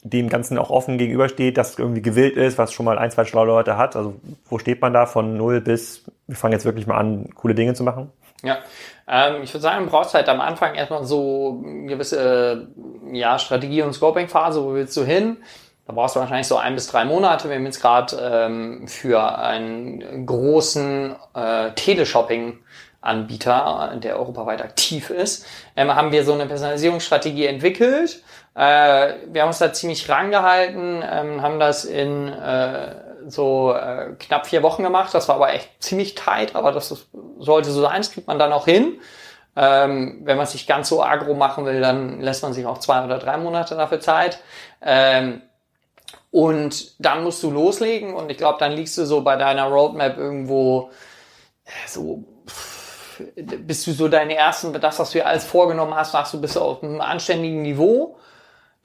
dem Ganzen auch offen gegenübersteht, das irgendwie gewillt ist, was schon mal ein, zwei schlaue Leute hat? Also wo steht man da von null bis, wir fangen jetzt wirklich mal an, coole Dinge zu machen? Ja, ähm, ich würde sagen, du brauchst halt am Anfang erstmal so eine gewisse ja, Strategie- und Scoping-Phase, wo willst du hin? Da brauchst du wahrscheinlich so ein bis drei Monate. Wir haben jetzt gerade ähm, für einen großen äh, Teleshopping-Anbieter, der europaweit aktiv ist, ähm, haben wir so eine Personalisierungsstrategie entwickelt. Äh, wir haben uns da ziemlich rangehalten, ähm, haben das in äh, so äh, knapp vier Wochen gemacht. Das war aber echt ziemlich tight, aber das ist, sollte so sein. Das kriegt man dann auch hin. Ähm, wenn man sich ganz so agro machen will, dann lässt man sich auch zwei oder drei Monate dafür Zeit. Ähm, und dann musst du loslegen und ich glaube, dann liegst du so bei deiner Roadmap irgendwo äh, so bist du so deine ersten, das, was du dir alles vorgenommen hast, sagst du, bist du auf einem anständigen Niveau.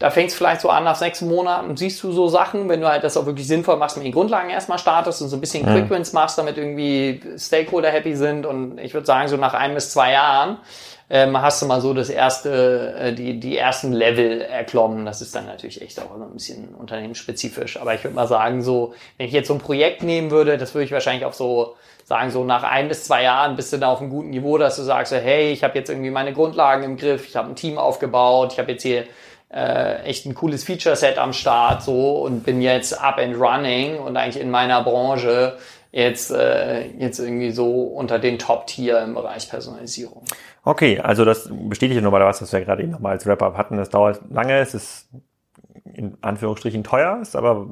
Da fängt es vielleicht so an, nach sechs Monaten siehst du so Sachen, wenn du halt das auch wirklich sinnvoll machst, mit den Grundlagen erstmal startest und so ein bisschen mhm. Quick Wins machst, damit irgendwie Stakeholder happy sind und ich würde sagen, so nach ein bis zwei Jahren ähm, hast du mal so das erste, äh, die, die ersten Level erklommen. Das ist dann natürlich echt auch ein bisschen unternehmensspezifisch. Aber ich würde mal sagen, so, wenn ich jetzt so ein Projekt nehmen würde, das würde ich wahrscheinlich auf so sagen, so nach ein bis zwei Jahren bist du da auf einem guten Niveau, dass du sagst, hey, ich habe jetzt irgendwie meine Grundlagen im Griff, ich habe ein Team aufgebaut, ich habe jetzt hier äh, echt ein cooles Feature-Set am Start so und bin jetzt up and running und eigentlich in meiner Branche jetzt, äh, jetzt irgendwie so unter den Top-Tier im Bereich Personalisierung. Okay, also das bestätigt nochmal was, was wir gerade eben nochmal als Wrap-Up hatten. Das dauert lange, es ist in Anführungsstrichen teuer, ist aber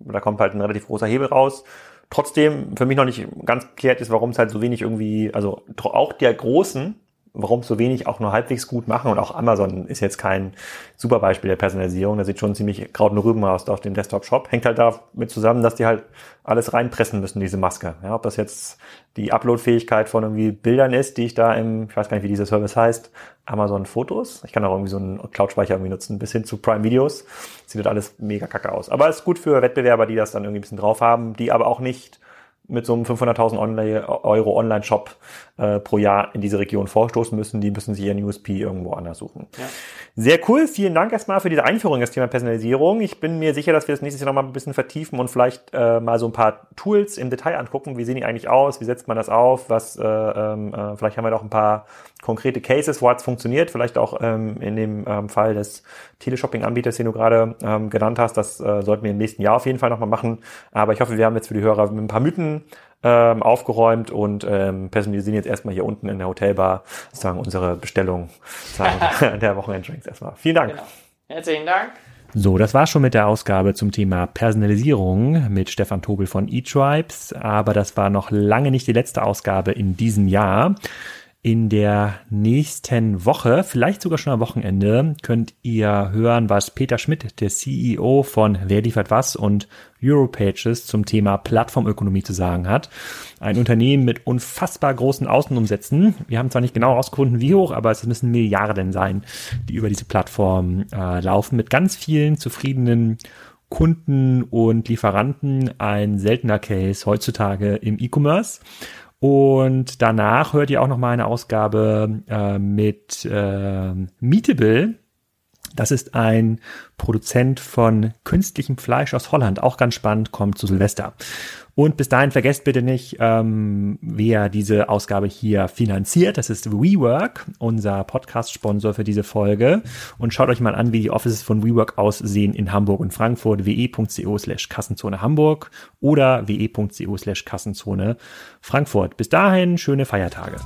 da kommt halt ein relativ großer Hebel raus. Trotzdem für mich noch nicht ganz geklärt ist, warum es halt so wenig irgendwie, also auch der großen warum so wenig auch nur halbwegs gut machen. Und auch Amazon ist jetzt kein super Beispiel der Personalisierung. Da sieht schon ziemlich Kraut und Rüben aus auf dem Desktop-Shop. Hängt halt damit zusammen, dass die halt alles reinpressen müssen, diese Maske. Ja, ob das jetzt die Upload-Fähigkeit von irgendwie Bildern ist, die ich da im, ich weiß gar nicht, wie dieser Service heißt, Amazon Fotos. Ich kann auch irgendwie so einen Cloud-Speicher irgendwie nutzen, bis hin zu Prime Videos. Sieht halt alles mega kacke aus. Aber ist gut für Wettbewerber, die das dann irgendwie ein bisschen drauf haben, die aber auch nicht mit so einem 500.000 Euro Online-Shop äh, pro Jahr in diese Region vorstoßen müssen. Die müssen sich ihren USP irgendwo anders suchen. Ja. Sehr cool. Vielen Dank erstmal für diese Einführung in das Thema Personalisierung. Ich bin mir sicher, dass wir das nächstes Jahr nochmal ein bisschen vertiefen und vielleicht äh, mal so ein paar Tools im Detail angucken. Wie sehen die eigentlich aus? Wie setzt man das auf? Was, äh, ähm, äh, vielleicht haben wir noch ein paar konkrete Cases, wo hat es funktioniert. Vielleicht auch ähm, in dem ähm, Fall des Teleshopping-Anbieters, den du gerade ähm, genannt hast. Das äh, sollten wir im nächsten Jahr auf jeden Fall nochmal machen. Aber ich hoffe, wir haben jetzt für die Hörer ein paar Mythen ähm, aufgeräumt und ähm, personalisieren jetzt erstmal hier unten in der Hotelbar sagen unsere Bestellung sagen, [LAUGHS] der Wochenenddrinks erstmal. Vielen Dank. Genau. Herzlichen Dank. So, das war schon mit der Ausgabe zum Thema Personalisierung mit Stefan Tobel von eTribes, aber das war noch lange nicht die letzte Ausgabe in diesem Jahr. In der nächsten Woche, vielleicht sogar schon am Wochenende, könnt ihr hören, was Peter Schmidt, der CEO von Wer liefert was und Europages zum Thema Plattformökonomie zu sagen hat. Ein Unternehmen mit unfassbar großen Außenumsätzen. Wir haben zwar nicht genau herausgefunden, wie hoch, aber es müssen Milliarden sein, die über diese Plattform äh, laufen, mit ganz vielen zufriedenen Kunden und Lieferanten. Ein seltener Case heutzutage im E-Commerce. Und danach hört ihr auch noch mal eine Ausgabe äh, mit äh, Meetable. Das ist ein Produzent von künstlichem Fleisch aus Holland. Auch ganz spannend, kommt zu Silvester. Und bis dahin vergesst bitte nicht, ähm, wer diese Ausgabe hier finanziert. Das ist WeWork, unser Podcast-Sponsor für diese Folge. Und schaut euch mal an, wie die Offices von WeWork aussehen in Hamburg und Frankfurt. we.co slash Kassenzone Hamburg oder we.co slash Kassenzone Frankfurt. Bis dahin, schöne Feiertage.